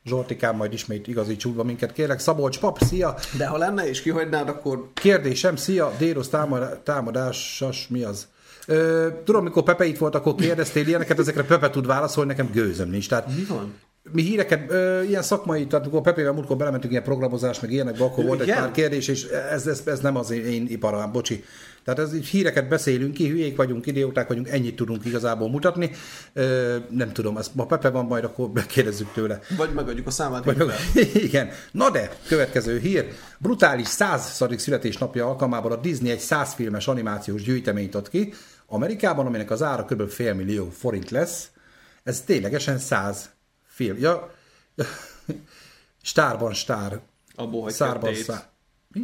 Zsoltikám majd ismét igazíts útba minket, kérlek. Szabolcs pap, szia! De ha lenne és kihagynád, akkor Kérdésem, szia, Dérosz támad, támadásas, mi az? Ö, tudom, mikor Pepe itt volt, akkor kérdeztél ilyeneket, ezekre Pepe tud válaszolni, nekem gőzöm nincs. Tehát mi van? Mi híreket, ö, ilyen szakmai, tehát amikor Pepével múltkor belementünk ilyen programozás, meg ilyenekbe, akkor volt egy pár kérdés, és ez, ez, ez nem az én, én iparam, bocsi. Tehát ez így híreket beszélünk ki, hülyék vagyunk, idióták vagyunk, ennyit tudunk igazából mutatni. Ö, nem tudom, ezt, ha Pepe van majd, akkor megkérdezzük tőle. Vagy megadjuk a számát. Vagy meg, igen. Na de, következő hír. Brutális 100. születésnapja alkalmával a Disney egy 100 filmes animációs gyűjteményt ad ki. Amerikában, aminek az ára kb. fél millió forint lesz. Ez ténylegesen 100 film. Ja, ja. Stárban stár. Abból hagy ki a Szárban tét. szár. Mi?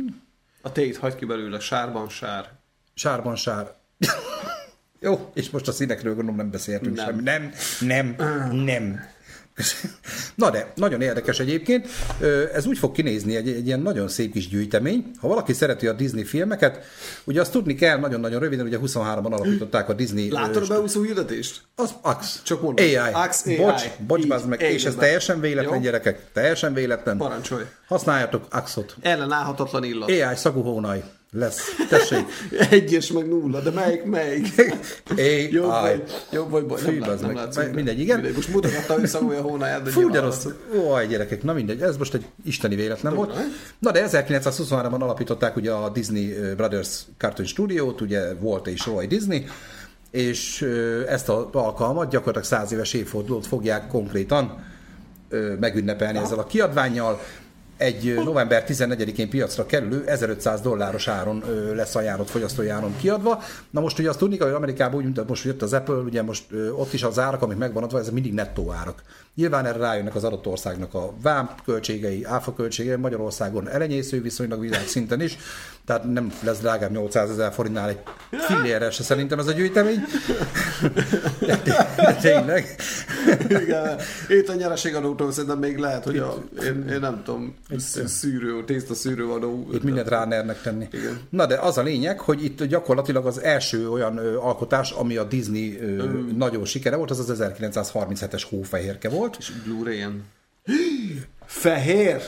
A tét hagy ki belőle, sárban sár. Sárban sár. Jó, és most a színekről gondolom nem beszéltünk Nem. semmi. Nem, nem, nem. Na de, nagyon érdekes egyébként. Ez úgy fog kinézni, egy, egy ilyen nagyon szép kis gyűjtemény. Ha valaki szereti a Disney filmeket, ugye azt tudni kell, nagyon-nagyon röviden, ugye 23-ban alapították a Disney... Látod a beúszó hirdetést? Az AX. Csak mondom. AI. Ax AI. Bocs, bocs, Így, meg. És ez teljesen véletlen, Jó. gyerekek. Teljesen véletlen. Parancsolj. Használjatok Axot. Ellenállhatatlan illat. AI szagú hónaj lesz. Tessék. Egyes meg nulla, de melyik, melyik? AI. Jobb vagy, jobb vagy, baj. Fű, Nem, lát, nem meg. látszunk. Mindegy, igen. Mindegy. Most mutogatta, hogy szagolja hónáját, de Fú, de rossz. Ó, gyerekek, na mindegy, ez most egy isteni véletlen volt. Na de 1923-ban alapították ugye a Disney Brothers Cartoon Studiót, ugye volt és Roy Disney, és ezt az alkalmat gyakorlatilag száz éves évfordulót fogják konkrétan megünnepelni ezzel a kiadványjal. Egy november 14-én piacra kerülő 1500 dolláros áron lesz ajánlott fogyasztói áron kiadva. Na most ugye azt tudni hogy Amerikában úgy, mint most jött az Apple, ugye most ott is az árak, amik megvan adva, ez mindig nettó árak. Nyilván erre rájönnek az adott országnak a vám költségei, áfa költségei, Magyarországon elenyésző viszonylag világszinten is, tehát nem lesz drágább 800 ezer forintnál egy fillérre se szerintem ez a gyűjtemény. De, de tényleg. Igen, itt a nyereségadótól szerintem még lehet, hogy a, én, én nem tudom, szűrő, tészta szűrő adó. Itt mindent ránernek tenni. Igen. Na de az a lényeg, hogy itt gyakorlatilag az első olyan ö, alkotás, ami a Disney ö, nagyon sikere volt, az az 1937-es hófehérke volt. És Blu-ray-en. Fehér?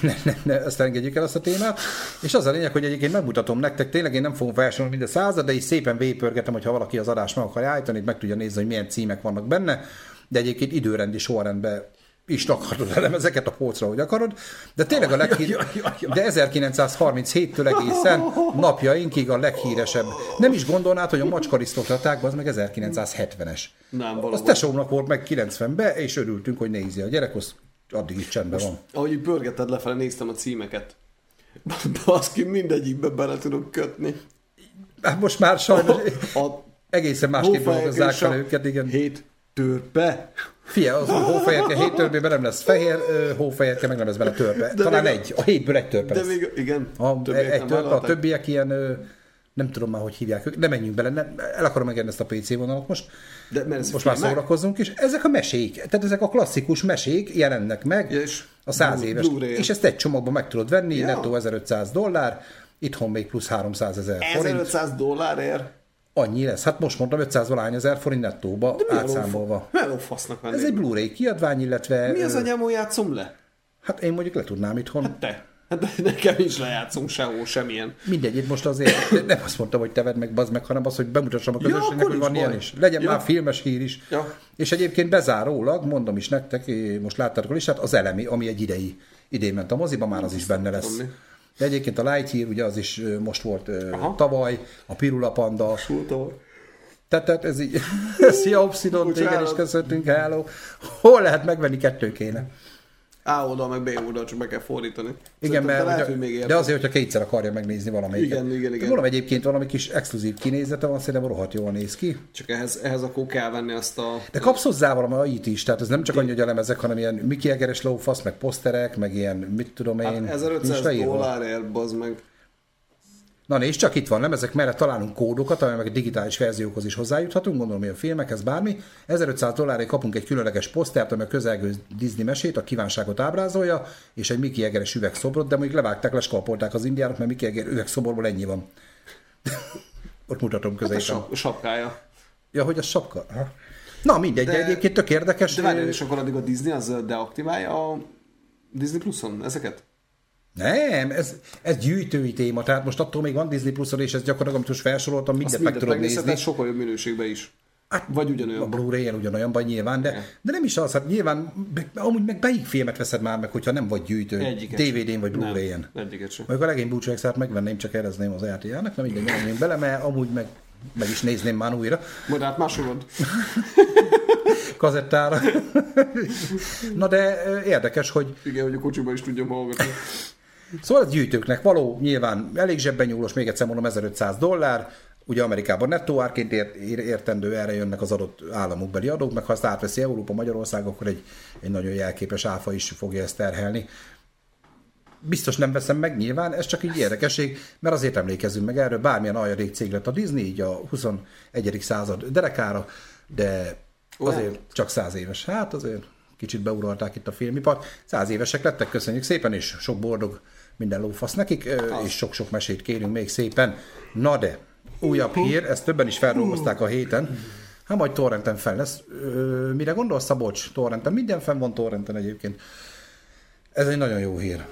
ne, ne, ne, ezt engedjük el azt a témát. És az a lényeg, hogy egyébként megmutatom nektek, tényleg én nem fogom felsorolni minden század, de így szépen végigpörgetem, hogyha valaki az adást meg akarja állítani, meg tudja nézni, hogy milyen címek vannak benne, de egyébként időrendi sorrendben is rakhatod el ezeket a polcra, hogy akarod, de tényleg a leghír... De 1937-től egészen napjainkig a leghíresebb. Nem is gondolnád, hogy a macskarisztokratákban az meg 1970-es. Nem, Az valóban. tesómnak volt meg 90-be, és örültünk, hogy nézi a gyerek, az addig is csendben van. Ahogy így pörgetted lefele, néztem a címeket. Baszki, mindegyikbe bele tudok kötni. Hát most már sajnos A egészen másképp dolgozzák a fel őket, igen. Hét törpe. Fia, az hófehérke hét törpében nem lesz fehér, hófehérke meg nem lesz benne törpe. De Talán egy, a hétből egy törpe De lesz. még, igen, A, többiek egy törpe, a többiek ilyen, nem tudom már, hogy hívják őket, nem menjünk bele, nem, el akarom megérni ezt a PC vonalat most. De mert most már szórakozzunk, és ezek a mesék, tehát ezek a klasszikus mesék jelennek meg, és a száz éves, és ezt egy csomagban meg tudod venni, Ja. nettó 1500 dollár, itthon még plusz 300 ezer forint. 1500 dollárért. Annyi lesz. Hát most mondtam 500 valány ezer forint nettóba átszámolva. Meló fasznak venni. Ez egy Blu-ray kiadvány, illetve... Mi az anyámon játszom le? Hát én mondjuk le tudnám itthon. Te. Hát de nekem is lejátszunk sehol, semmilyen. Mindegy, itt most azért nem azt mondtam, hogy teved meg, bazd meg, hanem az, hogy bemutassam a közönségnek, akkor hogy van ilyen baj. is. Legyen Ja. már filmes hír is. Ja. És egyébként bezárólag, mondom is nektek, most láttátok a listát, az elemi, ami egy idei, idén ment a moziba, már az is benne lesz. tudom mi. De egyébként a Lightyear, ugye az is most volt Aha. tavaly, a Pirula Panda, Túltól. tehát, tehát ez így, szia Obsidon, téged is köszöntünk, hello. Hol lehet megvenni, kettő kéne. A oldal, meg B oldal, csak be kell fordítani. Igen, Szerintem mert lehet, még de azért, hogyha kétszer akarja megnézni valamelyiket. Igen, igen, igen. Mondom, egyébként valami kis exkluzív kinézete van, szerintem rohadt jól néz ki. Csak ehhez, ehhez akkor kell venni azt a... De kapsz hozzá valami IT is, tehát ez nem csak annyi, hogy a lemezek, hanem ilyen Mickey Egeres lófasz, meg poszterek, meg ilyen, mit tudom én. Hát 1500 nincs leírva. dollárért, bazd meg. Na nézd, csak itt van lemezek mellett találunk kódokat, amelyek digitális verziókhoz is hozzájuthatunk, gondolom, hogy a filmekhez bármi. 1500 dollárért kapunk egy különleges posztert, amely a közelgő Disney mesét, a kívánságot ábrázolja, és egy Mickey Egeres üvegszobrot, de mondjuk levágták, leskalpolták az indiánok, mert Mickey Eger üvegszoborból ennyi van. Ott mutatom Hát a középen. sap, sapkája. Ja, hogy a sapka. Aha. Na mindegy, de, De- egyébként tök érdekes. De várjál, és akkor addig a Disney az deaktiválja a Disney Pluson ezeket? Nem, ez, ez gyűjtői téma, tehát most attól még van Disney Pluszon, és ez gyakorlatilag, amit most felsoroltam, mindent meg tudod nézni. sokkal jobb minőségben is. Hát, Vagy A ugyanolyan. Blu-ray-en ugyanolyanban nyilván, de, de nem is az, hát nyilván, amúgy meg melyik filmet veszed már meg, hogyha nem vagy gyűjtő, Egyiket DVD-n vagy. Blu-ray-en. Egyiket sem. Mondjuk a legény búcsúexát megvenném, csak erezném az RTL-nek, nem mindegy, nem bele, mert amúgy meg, meg is nézném már újra Majd hát másolod. kazettára. Na de érdekes, hogy Igen, hogy a kocsiba is tudjam hallgatni. Szóval ez gyűjtőknek való, nyilván elég zsebben nyúlos, még egyszer mondom, 1500 dollár, ugye Amerikában nettó árként ért, ér- értendő, erre jönnek az adott államokbeli adók, meg ha azt átveszi Európa, Magyarország, akkor egy, egy nagyon jelképes áfa is fogja ezt terhelni. Biztos nem veszem meg nyilván, ez csak egy érdekesség, mert azért emlékezünk meg erről, bármilyen aljadék cég lett a Disney, így a 21. század derekára, de azért Olyan? csak száz éves. Hát azért kicsit beuralták itt a filmipart. Száz évesek lettek, köszönjük szépen, és sok boldog minden lófasz nekik, ö, és sok-sok mesét kérünk még szépen. Na de, újabb hír, ezt többen is feldolgozták a héten. Hát majd torrenten fel lesz. Ö, mire gondolsz, Szabolcs? Torrenten? Minden fenn van torrenten egyébként. Ez egy nagyon jó hír.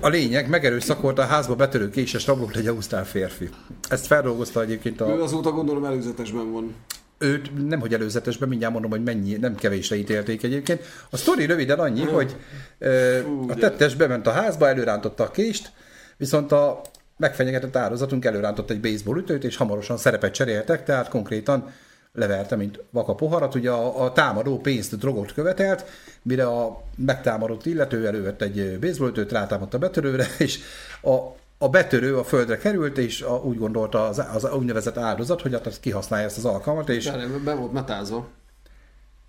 A lényeg, megerőszakolta a házba betörő késes rablót egy ausztrál férfi. Ezt feldolgozta egyébként a... Ő azóta gondolom előzetesben van. Őt nem hogy előzetesben, mindjárt mondom, hogy mennyi, nem kevésre ítélték egyébként. A sztori röviden annyi, hogy ö, a tettes bement a házba, előrántotta a kést, viszont a megfenyegetett áldozatunk előrántott egy baseball ütőt, és hamarosan szerepet cseréltek, tehát konkrétan leverte, mint vaka poharat. Ugye a, a támadó pénzt, drogot követelt, mire a megtámadott illető elővett egy baseballütőt, rátámadt a betörőre, és a, a betörő a földre került, és a, úgy gondolta az, az úgynevezett áldozat, hogy hát kihasználja ezt az alkalmat, és Be, be volt metázva.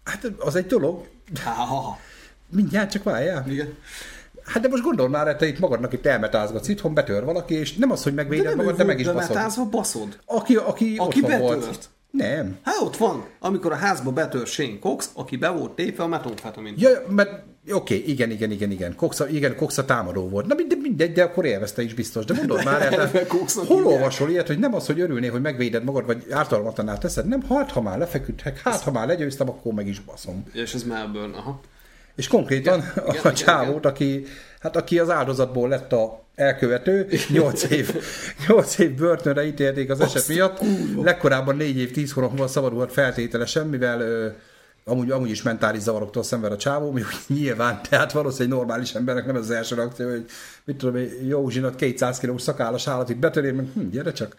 hát az egy dolog, Ha, mindjárt csak várjál. Igen. Hát de most gondol már, te itt magadnak itt elmetázgatsz itthon, betör valaki, és nem az, hogy megvéded magad, de meg is baszod. baszod. Aki, aki, Aki otthon volt. Nem. Hát ott van, amikor a házba betör Shane Cox, aki be volt tépve a metonfetamin. Ja, mert oké, igen, igen, igen, igen. Coxa, igen, Coxa támadó volt. Na mindegy, mindegy, de akkor élvezte is biztos. De mondod már, hát, hol olvasol ilyet, hogy nem az, hogy örülnél, hogy megvéded magad, vagy ártalmatlanál teszed, nem, hát ha már lefeküdtek, hát ha már legyőztem, akkor meg is baszom. És ez Melbourne, aha. És konkrétan Igen, a igen, csávót, aki, hát aki az áldozatból lett a elkövető, 8 év, 8 év börtönre ítélték az eset miatt. Legkorábban 4 év, 10 hónapban szabadult feltételesen, mivel ö, amúgy, amúgy is mentális zavaroktól szenved a csávó, mondjuk nyilván, tehát valószínűleg normális embernek nem ez az első reakció, hogy mit tudom én, jó zsinat 200 kilós szakállas állat itt betörél, meg hm, gyere csak.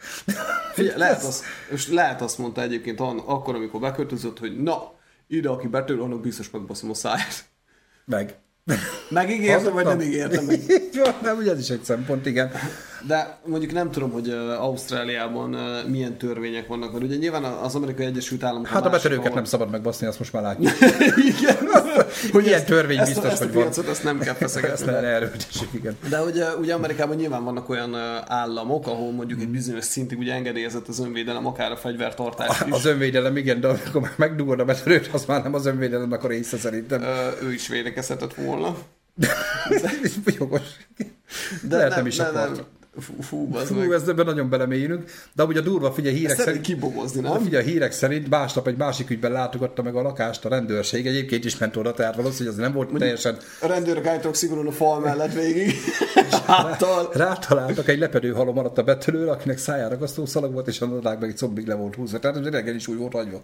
Figyelj, lehet azt, és lehet azt mondta egyébként an, akkor, amikor beköltözött, hogy na, ide, aki betör, annak biztos megbaszom a száját. Meg. Megígérte, vagy nem ígérte meg? Így van, nem, ugye ez is egy szempont, igen. De mondjuk nem tudom, hogy Ausztráliában milyen törvények vannak, mert ugye nyilván az Amerikai Egyesült Államok Hát a másik, betörőket ahol- nem szabad megbaszni, azt most már látjuk. Igen. Hogy ilyen ezt- törvény ezt, biztos, ezt hogy a van. piacot, ezt nem kell Ezt feszegetni. erőltessük, igen. De ugye, ugye Amerikában nyilván vannak olyan államok, ahol mondjuk egy bizonyos szintig ugye engedélyezett az önvédelem, akár a fegyvertartás is. Az önvédelem, igen, de amikor már megdugod a betörőt, az már nem az önvédelem, akkor észre szerintem. Ö, ő is védekezhetett volna. Jogos. De Lehet nem is akart. Fú, fú, Fú, ez ebben nagyon belemélyülünk. De amúgy a durva, figyelj, hírek szerint... kibogozni, nem? figyelj, a hírek szerint másnap egy másik ügyben látogatta meg a lakást a rendőrség. Egyébként is ment oda, tehát valószínűleg az nem volt teljesen... A rendőrök állítólag szigorúan a fal mellett végig. Háttal. Rátaláltak egy lepedő halom maradt a betörőre, akinek szájára gasztó szalag volt, és a nadrág meg egy combig le volt húzva. Tehát reggel is úgy volt hagyva.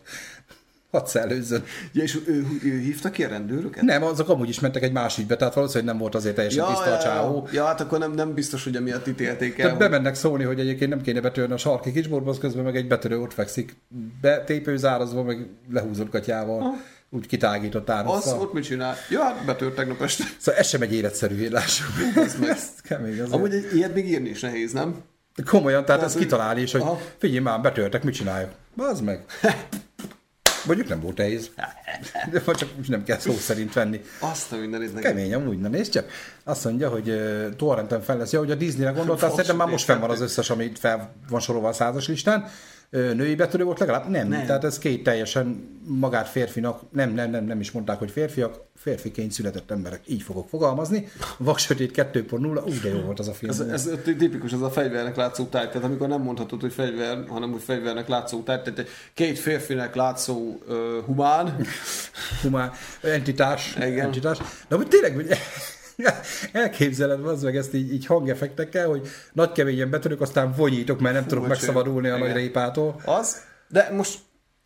Hadd szellőzzön. Ja, és ő, ő, hívta ki a rendőröket? Nem, azok amúgy is mentek egy más ügybe, tehát valószínűleg nem volt azért teljesen tiszta a csávó. ja, hát akkor nem, nem biztos, hogy emiatt ítélték el. Tehát bemennek szólni, hogy egyébként nem kéne betörni a sarki kisborba, az közben meg egy betörő ott fekszik, betépőzárazva, meg lehúzott gatyával, úgy kitágított Az árasszal. ott mit csinál? Ja, hát betört tegnap este. Szóval ez sem egy életszerű lássuk. Ez kemény azért. Amúgy egy ilyet még írni is nehéz, nem? Komolyan, tehát ezt hogy- kitalálni is, hogy Aha. figyelj már, betörtek, mit csináljuk? Az meg. Mondjuk nem volt nehéz. De vagy csak nem kell szó szerint venni. Azt a mindenit neki. Kemény, amúgy, na nézd csak. Azt mondja, hogy uh, torrenten fel lesz. Ja, hogy a Disneyre gondoltál, szerintem már most fenn van az összes, ami fel van sorolva a százas listán. Női betörő volt legalább? Nem. nem. Tehát ez két teljesen magát férfinak, nem, nem, nem, nem is mondták, hogy férfiak, férfiként született emberek. Így fogok fogalmazni. Vaksötét 2.0, úgy de jó volt az a film. Ez, ez tipikus, ez a fegyvernek látszó táj, tehát amikor nem mondhatod, hogy fegyver, hanem hogy fegyvernek látszó táj, tehát két férfinek látszó uh, humán, humán entitás. Igen. entitás. De hogy tényleg, hogy elképzeled az meg ezt így, így hangeffektekkel, hogy nagy keményen betörök, aztán vonyítok, mert nem tudok bocsánat. megszabadulni a nagy répától. az, de most,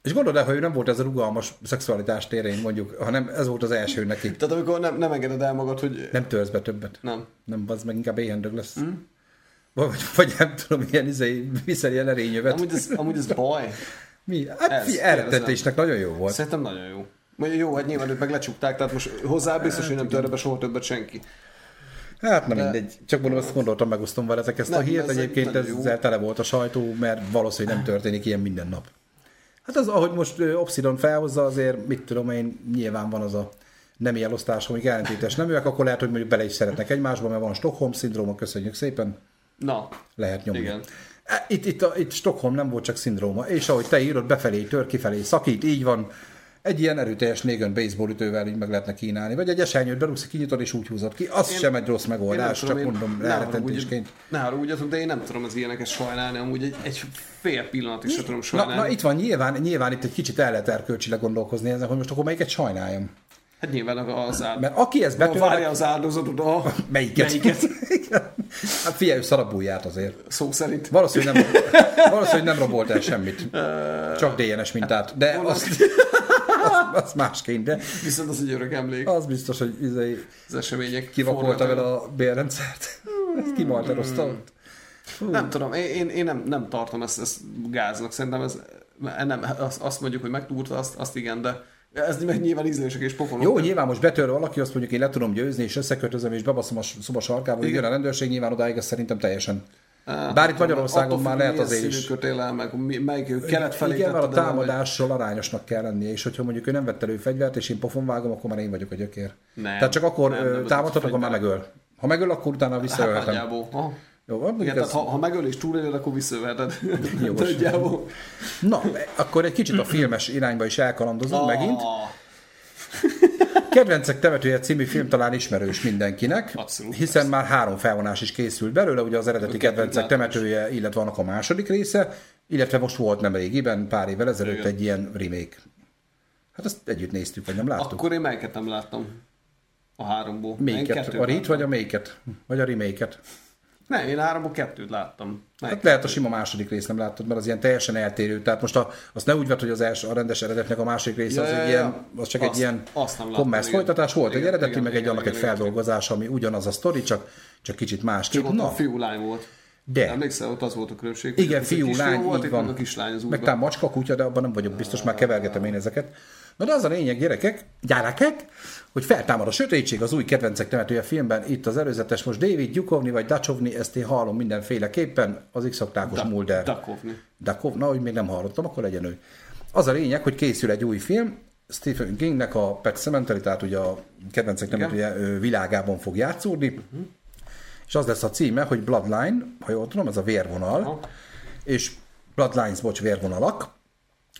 És gondolod el, hogy ő nem volt ez a rugalmas szexualitás térén mondjuk, hanem ez volt az első neki. tehát amikor nem, nem engeded el magad, hogy Nem törsz be többet. nem. Nem, az meg inkább éhendög lesz. Mm. Vagy, vagy nem tudom, ilyen izé, viszel ilyen erényövet. Amúgy ez, amúgy ez baj. Mi? Hát Ez, fi, elrettetésnek nagyon jó volt. Szerintem nagyon jó. Mondja, jó, hát nyilván őt meg lecsukták, tehát most hozzá biztos, hogy nem törne be soha többet senki. Hát nem mindegy. Csak mondom, azt gondoltam, megosztom veletek ezt a Nem, hírt. ez Egyébként ezzel tele volt a sajtó, mert valószínűleg nem történik ilyen minden nap. Hát az, ahogy most Obsidon felhozza, azért mit tudom én, nyilván van az a nemi elosztás, amik ellentétes neműek, akkor lehet, hogy mondjuk bele is szeretnek egymásba, mert van Stockholm-szindróma, köszönjük szépen, Na, lehet nyomni. Igen. Itt, itt, a, itt Stockholm nem volt csak szindróma, és ahogy te írod, befelé tör, kifelé szakít, így van. Egy ilyen erőteljes négön baseballütővel így meg lehetne kínálni. Vagy egy esernyőt berúgsz, kinyitod és úgy húzod ki. Az Én- sem egy rossz megoldás, tudom, csak mondom, haragudj- Ne haragudjatok, de én nem tudom az ilyeneket sajnálni, amúgy egy, egy fél pillanat is sem tudom Na, sajnálni. na, itt van, nyilván, nyilván itt egy kicsit el lehet erkölcsileg gondolkozni ezen, hogy most akkor melyiket sajnáljam. Hát nyilván az áld... Mert aki ezt betör, várja az áldozatot, a... melyiket? Melyiket? Igen. hát figyelj, ő szarabul járt azért. Szó szerint. Valószínűleg nem, valószínűleg nem rabolt el semmit. Csak DNS mintát. De azt, azt, azt másként, de Viszont az egy örök emlék. az biztos, hogy izé, Az események. kivakolta vele a bérrendszert. Ezt kimalterozta ott. Nem tudom, én, én, nem, nem tartom ezt, ezt gáznak. Szerintem ez, nem, azt, mondjuk, hogy megtúrta, azt, azt igen, de ez meg nyilván ízlések és pofonok. Jó, nyilván most betör valaki, azt mondjuk én le tudom győzni, és összekötözöm, és bebaszom a szoba sarkába, hogy jön a rendőrség, nyilván odáig ez szerintem teljesen. Bár itt Magyarországon már lehet színű is. kötéllel, meg melyik kelet felé Igen, mert a el, vagy- támadással arányosnak kell lennie, és hogyha mondjuk ő nem vett elő fegyvert, és én pofon vágom, akkor már én vagyok a gyökér. Nem, Tehát csak akkor nem, támadhat, akkor már megöl. Ha megöl, akkor utána Hát visszaölhetem. Aha. Jó, mondjuk Igen, ez... tehát ha, ha megöl és túléled, akkor. Jogos. Nagyjából. Na, akkor egy kicsit a filmes irányba is elkalandozunk megint. Kedvencek temetője című film talán ismerős mindenkinek, Abszolút, hiszen már három felvonás is készült belőle, ugye az eredeti Kedvencek temetője, illetve annak a második része, illetve most volt nem régiben, pár évvel ezelőtt Igen. egy ilyen remake. Hát azt együtt néztük, vagy nem láttuk? Akkor én melyiket nem láttam. A háromból. Melyiket? A láttam. vagy a Make-et? Vagy a remake-et? Nem, én háromból kettőt láttam. Hát lehet a sima második részt nem láttad, mert az ilyen teljesen eltérő. Tehát most a, azt ne úgy vett, hogy az első, a rendes eredetnek a második része Ja, az, egy ja. ilyen, az csak Azt- egy ilyen igen. folytatás volt, egy Igen, eredeti, igen, meg egy igen, annak egy igen, igen. feldolgozás, ami ugyanaz a sztori, csak, csak kicsit másképp. Csak ott Na, a fiú lány volt. De. Emlékszel, ott az volt a különbség. Igen, egy fiú, lány, volt, így van. meg kislány az Meg talán macska, kutya, de abban nem vagyok biztos, már kevergetem én ezeket. Na de az a lényeg, gyerekek, gyerekek, hogy feltámad a sötétség az új kedvencek temetője filmben, itt az előzetes most David Gyukovni vagy Dacsovni, ezt én hallom mindenféleképpen, az x Da- Mulder. Dakovni. Dakov, na, hogy még nem hallottam, akkor legyen ő. Az a lényeg, hogy készül egy új film, Stephen Kingnek a Pet Cemetery, tehát ugye a kedvencek temetője világában fog játszódni, uh-huh. és az lesz a címe, hogy Bloodline, ha jól tudom, ez a vérvonal, Aha. és Bloodlines, bocs, vérvonalak,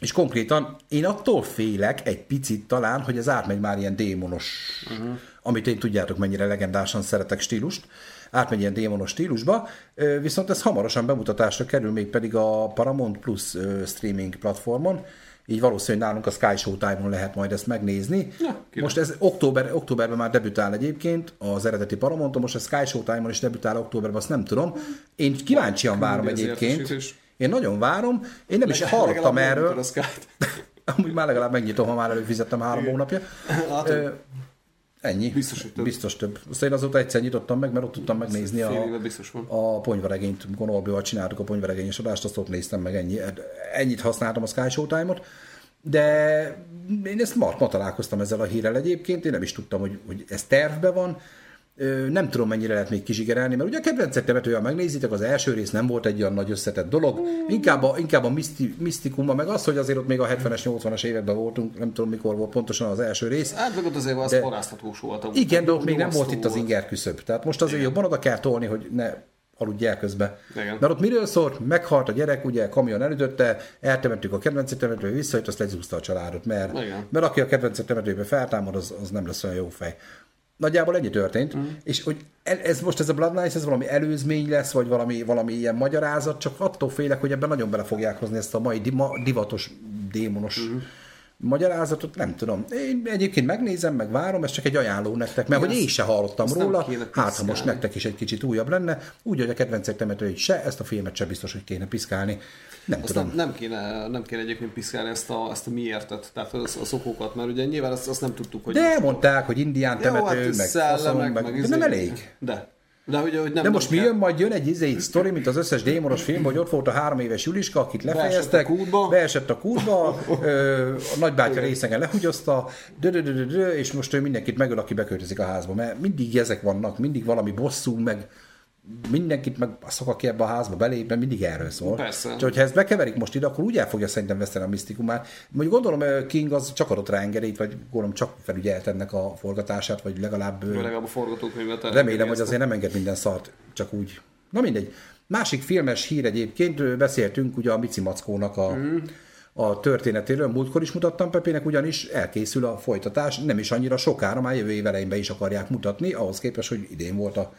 És konkrétan én attól félek egy picit talán, hogy ez átmegy már ilyen démonos, uh-huh. amit én tudjátok mennyire legendásan szeretek stílust, átmegy ilyen démonos stílusba, viszont ez hamarosan bemutatásra kerül, még pedig a Paramount Plus streaming platformon, így valószínűleg nálunk a Sky Showtime-on lehet majd ezt megnézni. Ja, most ez október, októberben már debütál egyébként az eredeti Paramonton, most a Sky Showtime-on is debütál októberben, azt nem tudom. Én kíváncsian várom egyébként. Én nagyon várom, én nem is hallottam erről. Amúgy már legalább megnyitom, ha már előfizettem három hónapja. Ennyi. Biztos, hogy több. Biztos több. Azt én azóta egyszer nyitottam meg, mert ott tudtam megnézni a, a ponyvaregényt, amikor Norbival csináltuk a ponyvaregényes adást, azt ott néztem meg ennyi. Ennyit használtam a Sky Showtime-ot, de én ezt ma, ma találkoztam ezzel a hírrel egyébként, én nem is tudtam, hogy, hogy ez tervben van, nem tudom, mennyire lehet még kizsigerelni, mert ugye a kedvencek temetővel megnézitek, az első rész nem volt egy olyan nagy összetett dolog, inkább a, inkább a miszti, misztikuma, meg az, hogy azért ott még a 70-es, 80-as években voltunk, nem tudom mikor volt pontosan az első rész. Hát meg ott azért az paráztatós volt. Igen, de ott még nem volt itt az inger küszöb. Tehát most azért igen. jobban oda kell tolni, hogy ne aludj el közben. Igen. Mert ott miről szólt? Meghalt a gyerek, ugye kamion elütötte, eltemettük a kedvenc temetőbe, visszajött, azt legyúzta a családot, mert, mert aki a kedvenc temetőbe feltámad, az, az nem lesz olyan jó fej. Nagyjából ennyi történt, mm. és hogy ez most ez a Bloodlines, ez valami előzmény lesz, vagy valami, valami ilyen magyarázat, csak attól félek, hogy ebben nagyon bele fogják hozni ezt a mai divatos, démonos mm magyarázatot, nem tudom. Én egyébként megnézem, meg várom, ez csak egy ajánló nektek, mert hogy én se hallottam róla, hát ha most nektek is egy kicsit újabb lenne, úgy, hogy a kedvencek temetőit se, ezt a filmet se biztos, hogy kéne piszkálni. Nem azt tudom. Nem, nem, kéne, nem kéne egyébként piszkálni ezt a, ezt a miértet, tehát az, az okokat, mert ugye nyilván azt, azt nem tudtuk, hogy... De mondták, hogy indián temető, Jó, hát meg, faszom, meg, meg, meg, de nem izé- elég. De. De, hogy, hogy nem De most mi jön, majd jön egy izé, sztori, mint az összes démonos film, hogy ott volt a három éves Juliska, akit lefejeztek, beesett a kútba, beesett a, kútba a nagybátyja részegen lehugyozta, és most ő mindenkit megöl, aki beköltözik a házba, mert mindig ezek vannak, mindig valami bosszú, meg mindenkit meg szok, aki ebbe a házba belép, mert mindig erről szól. Persze. Csak hogyha ezt bekeverik most ide, akkor úgy el fogja szerintem veszteni a misztikumát. Mondjuk gondolom King az csak adott rá engedélyt, vagy gondolom csak felügyelt ennek a forgatását, vagy legalább... Legalább a forgatókönyvet. Remélem, hogy azért nem enged minden szart, csak úgy. Na mindegy. Másik filmes hír egyébként, beszéltünk ugye a Mici Mackónak a, mm. a történetéről, múltkor is mutattam Pepének, ugyanis elkészül a folytatás, nem is annyira sokára, már jövő év elején be is akarják mutatni, ahhoz képest, hogy idén volt a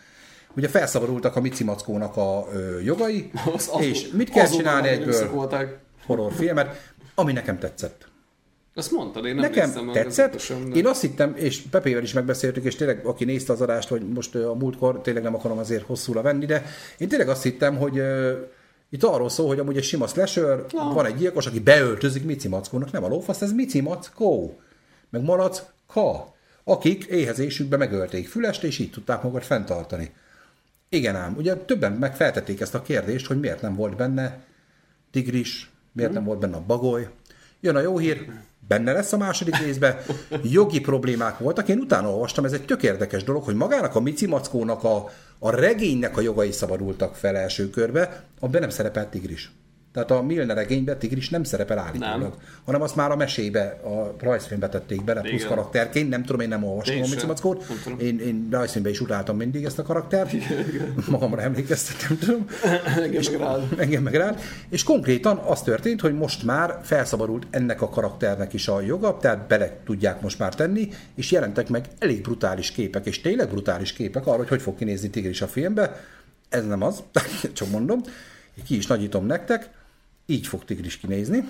Ugye felszabadultak a Mici Mackónak a ö, jogai, az, és mit kell csinálni egyből horrorfilmet, ami nekem tetszett. Azt mondtad, én nem Nekem tetszett. De... Én azt hittem, és Pepével is megbeszéltük, és tényleg, aki nézte az adást, hogy most a múltkor tényleg nem akarom azért hosszúra venni, de én tényleg azt hittem, hogy uh, itt arról szól, hogy amúgy egy sima slasher, no. van egy gyilkos, aki beöltözik Mici Mackónak, nem a lófasz, ez Mici Mackó, meg Malacka, akik éhezésükbe megölték Fülest, és így tudták magukat fenntartani. Igen ám, ugye többen megfeltették ezt a kérdést, hogy miért nem volt benne tigris, miért nem volt benne a bagoly. Jön a jó hír, benne lesz a második részben. Jogi problémák voltak, én utána olvastam, ez egy tök érdekes dolog, hogy magának a Mici a, a regénynek a jogai szabadultak fel első körbe, abban nem szerepelt tigris. Tehát a Milner regényben Tigris nem szerepel állítólag, nem. hanem azt már a mesébe, a rajzfilmbe tették bele, plusz Igen. karakterként. Nem tudom, én nem olvastam a Micimackót. Én, én rajzfilmben is utáltam mindig ezt a karaktert. Igen. Magamra emlékeztetem, tudom. engem meg rád. Engem meg rád. És konkrétan az történt, hogy most már felszabadult ennek a karakternek is a joga, tehát bele tudják most már tenni, és jelentek meg elég brutális képek, és tényleg brutális képek arra, hogy hogy fog kinézni Tigris a filmbe. Ez nem az, csak mondom. Ki is nagyítom nektek így fog tigris kinézni.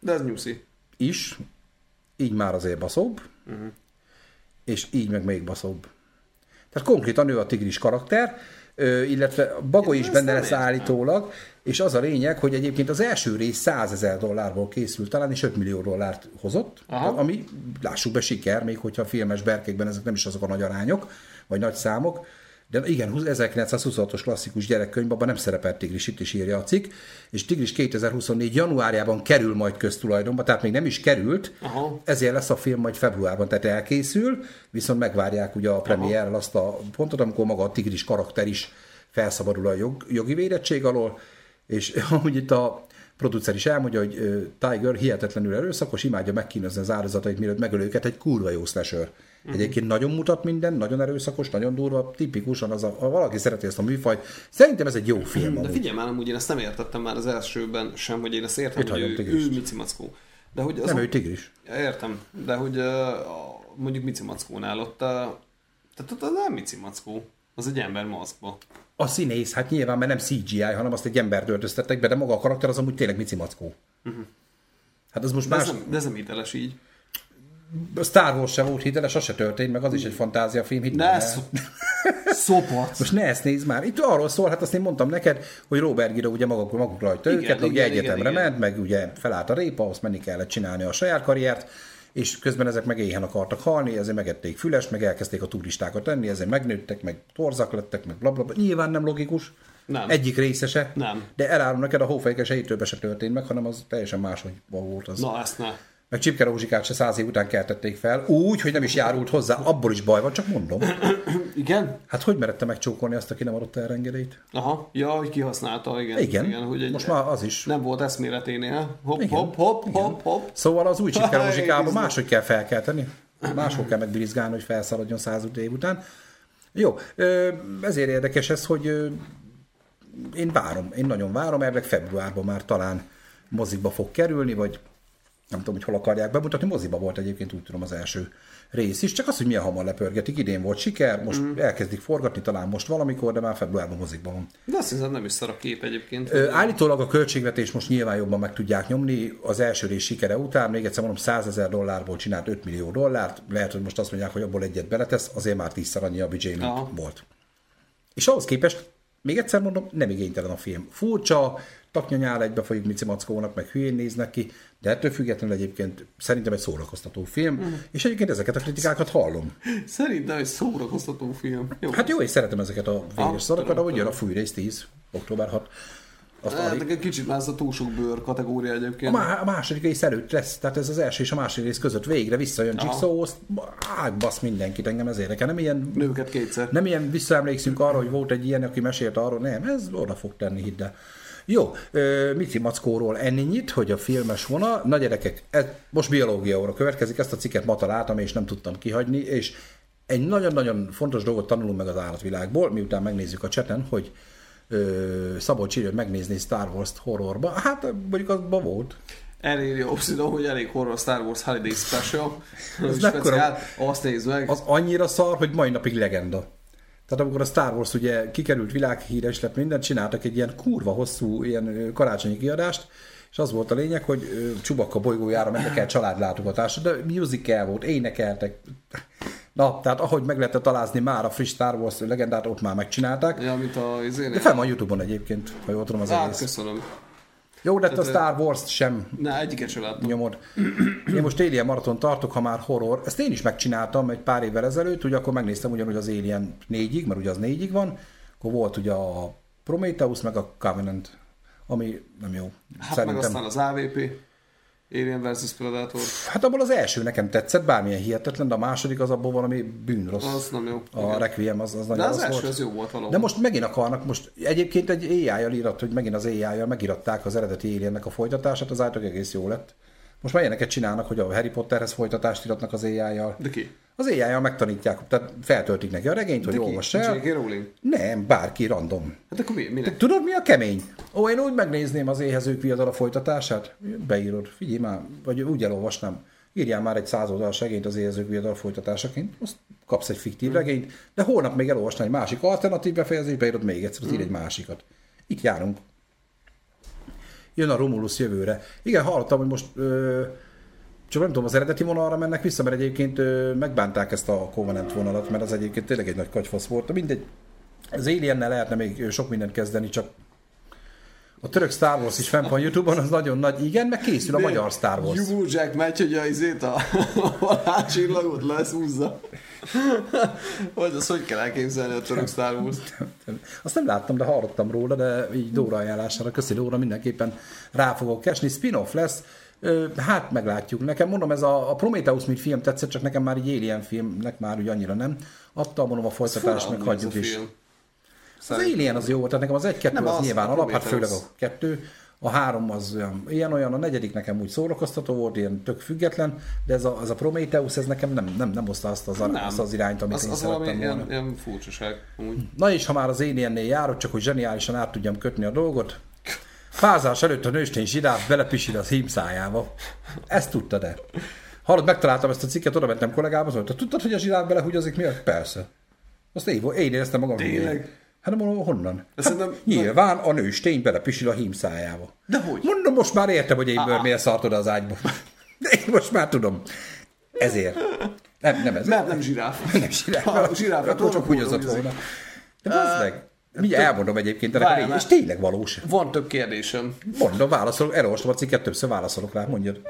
De ez nyuszi. Is. Így már azért baszóbb. Uh-huh. És így meg még baszóbb. Tehát konkrétan ő a tigris karakter, illetve Bagoly is benne lesz állítólag, és az a lényeg, hogy egyébként az első rész 100 ezer dollárból készült talán, és 5 millió dollárt hozott, Aha. ami lássuk be siker, még hogyha a filmes berkékben ezek nem is azok a nagy arányok, vagy nagy számok, de igen, 1926-os klasszikus gyerekkönyv, abban nem szerepelt Tigris, itt is írja a cikk, és Tigris 2024 januárjában kerül majd köztulajdonba, tehát még nem is került, Aha. ezért lesz a film majd februárban, tehát elkészül, viszont megvárják ugye a premiérrel azt a pontot, amikor maga a Tigris karakter is felszabadul a jog, jogi védettség alól, és amúgy itt a producer is elmondja, hogy Tiger hihetetlenül erőszakos, imádja megkínozni az áldozatait, mielőtt megöl őket, egy kurva jó slasher. Uh-huh. Egyébként nagyon mutat minden, nagyon erőszakos, nagyon durva, tipikusan az a, ha valaki szereti ezt a műfajt, szerintem ez egy jó film. De figyelj már, amúgy én ezt nem értettem már az elsőben sem, hogy én ezt értem, Itt hogy ő, ő Mici Mackó. De hogy az Nem, a... ő tigris. Értem, de hogy uh, mondjuk Mici Mackónál ott, uh, tehát ott az nem Mici Mackó, az egy ember maszkba. A színész, hát nyilván, mert nem CGI, hanem azt egy embert öltöztettek be, de maga a karakter az amúgy tényleg Mici Mackó. Uh-huh. Hát az most De ez, más... nem, de ez nem hiteles így. Star Wars se volt hiteles, az se történt, meg az is egy fantáziafilm. hidd Ne el. ezt szopat. Most ne ezt nézd már. Itt arról szól, hát azt én mondtam neked, hogy Robert Giro ugye maguk, maguk rajta Igen, őket, igen, ugye igen, egyetemre igen. ment, meg ugye felállt a répa, azt menni kellett csinálni a saját karriert, és közben ezek meg éhen akartak halni, ezért megették füles, meg elkezdték a turistákat tenni, ezért megnőttek, meg torzak lettek, meg blablabla. Bla. Nyilván nem logikus. Nem. Egyik részese. Nem. De elárulom neked, a hófejke sejtőbe se történt meg, hanem az teljesen máshogy volt az. Na, ezt ne. Meg Csipke Rózsikát se száz év után keltették fel, úgy, hogy nem is járult hozzá, abból is baj van, csak mondom. Igen? Hát hogy merette megcsókolni azt, aki nem adott el engedélyt? Aha, ja, hogy kihasználta, igen. Igen, igen hogy egy, most már az is. Nem volt eszméleténél. Hopp, Igen, hopp, hopp, hopp, hopp. Szóval az új Csipke Rózsikában máshogy kell felkelteni. Máshol kell megbirizgálni, hogy felszaladjon száz év után. Jó, ezért érdekes ez, hogy én várom, én nagyon várom, elvileg februárban már talán mozikba fog kerülni, vagy nem tudom, hogy hol akarják bemutatni. Moziba volt egyébként, úgy tudom, az első rész is, csak az, hogy milyen hamar lepörgetik. Idén volt siker, most mm. elkezdik forgatni, talán most valamikor, de már februárban mozikban van. De azt hiszem nem is szar a kép egyébként. Ö, állítólag a költségvetés most nyilván jobban meg tudják nyomni az első rész sikere után. Még egyszer mondom, 100 ezer dollárból csinált 5 millió dollárt. Lehet, hogy most azt mondják, hogy abból egyet beletesz, azért már tízszer annyi a budget, mint volt. És ahhoz képest, még egyszer mondom, nem igénytelen a film. Furcsa, taknyanyál egybe folyik Mici Mackónak, meg hülyén néznek ki, de ettől függetlenül egyébként szerintem egy szórakoztató film, mm. és egyébként ezeket a kritikákat hallom. Szerintem egy szórakoztató film. Jó. Hát jó, és szeretem ezeket a véres szarokat, tudom, ahogy jön a fűrész 10, október 6. Azt Hát, alig- kicsit már ez a túl sok bőr kategória A, egyébként. má- a második rész előtt lesz, tehát ez az első és a második rész között végre visszajön. Jigsaw, azt átbasz mindenkit, engem ez érdekel. Nem ilyen, Nőket kétszer. nem ilyen visszaemlékszünk arra, hogy volt egy ilyen, aki mesélt arról, nem, ez oda fog tenni, hidd el. Jó, Mici Mackóról ennyit, hogy a filmes vona, na gyerekek, ez, most biológia óra következik, ezt a cikket ma találtam, és nem tudtam kihagyni, és egy nagyon-nagyon fontos dolgot tanulunk meg az állatvilágból, miután megnézzük a cseten, hogy ö, Szabolcs hogy megnézni Star Wars-t horrorba. Hát mondjuk azban volt. Elérje Obsidian, hogy elég horror Star Wars Holiday Special. Mekkora- speciál, azt nézd meg. az annyira szar, hogy mai napig legenda. Tehát amikor a Star Wars ugye kikerült világhíres lett mindent, csináltak egy ilyen kurva hosszú ilyen karácsonyi kiadást, és az volt a lényeg, hogy Csubakka bolygójára mentek el családlátogatásra, de musical volt, énekeltek. Na, tehát ahogy meg lehetett talázni már a friss Star Wars legendát, ott már megcsinálták. Ja, mint a De izénél. fel van Youtube-on egyébként, ha jól tudom az Hát, egész. köszönöm. Jó, de a Star Wars-t sem Ne, egyiket sem láttam. nyomod. Én most Alien maraton tartok, ha már horror. Ezt én is megcsináltam egy pár évvel ezelőtt, ugye akkor megnéztem ugyanúgy az Alien 4-ig, mert ugye az 4-ig van, akkor volt ugye a Prometheus, meg a Covenant, ami nem jó. Hát meg aztán az AVP. Alien vs. Predator. Hát abból az első nekem tetszett, bármilyen hihetetlen, de a második az abból valami bűnrossz. Az nem jó. A Requiem az, az nagyon De az rossz első volt. az jó volt valahol. De most megint akarnak, most egyébként egy AI-jal írat, hogy megint az AI-jal megiratták az eredeti Aliennek a folytatását, az által egész jó lett. Most már ilyeneket csinálnak, hogy a Harry Potterhez folytatást iratnak az AI-jal. De ki? Az AI-jal megtanítják, tehát feltöltik neki a regényt, hogy olvass el. J.K. Rowling? Nem, bárki random. Hát akkor mi? Minek? Tudod, mi a kemény? Ó, én úgy megnézném az éhezők viadal a folytatását. Beírod, figyelj már, vagy úgy elolvasnám. Írjál már egy száz oldal segényt az éhezők viadal folytatásaként, azt kapsz egy fiktív regényt, de holnap még elolvasnál egy másik alternatív befejezést, beírod még egyszer, az ír egy másikat. Itt járunk. Jön a Romulus jövőre. Igen, hallottam, hogy most ö, csak nem tudom, az eredeti vonalra mennek vissza, mert egyébként ö, megbánták ezt a Covenant vonalat, mert az egyébként tényleg egy nagy kagyfasz volt. De mindegy, az Aliennel lehetne még sok mindent kezdeni, csak a török Star Wars is fent van Youtube-on, az nagyon nagy. Igen, meg készül a magyar Star Wars. Jack megy, hogy a izét a halálcsillagot leszúzza. Vagy az hogy kell elképzelni a török Star Wars? Azt nem láttam, de hallottam róla, de így Dóra ajánlására, köszi Dóra, mindenképpen rá fogok kesni. Spin-off lesz, hát meglátjuk. Nekem mondom, ez a, a Prometheus mint film tetszett, csak nekem már egy Alien filmnek már úgy annyira nem. Adtam, mondom, a folytatást Fura, meg hogy hagyjuk a is. film. Az Alien az jó volt, tehát nekem az egy-kettő az, az nyilván alap, hát főleg a kettő. a három az olyan, ilyen-olyan, a negyedik nekem úgy szórakoztató volt, ilyen tök független, de ez a, ez a Prometheus, ez nekem nem, nem, nem hozta azt az, nem. azt az irányt, amit az, én az valami szerettem volna. ilyen, ilyen furcsaság. Amúgy. Na és ha már az én ilyennél járok, csak hogy zseniálisan át tudjam kötni a dolgot, Pázás előtt a nőstény zsiráf belepisil az hím szájába. Ezt tudtad de. Hallod, megtaláltam ezt a cikket, oda mentem kollégámhoz, mondta, tudtad, hogy a zsiráf belehúgyozik miatt? Persze. Azt én, én éreztem magam. Tényleg? Hát nem mondom, honnan? Hát, szerintem- nyilván a nőstény belepisil a hím szájába. De hogy? Mondom, most már értem, hogy én bőr Ah. miért szart oda az ágyba. De én most már tudom. Ezért. Nem, nem ez. Mert nem zsiráf. Nem zsiráf. Ha zsiráf, akkor csak húgyozott húgyozik. volna. De bazd meg. Mindjárt elmondom egyébként ennek a Várjál lényeg, és tényleg valós. Van több kérdésem. Mondom, válaszolok, elolvastam a cikket, többször válaszolok rá, mondjad.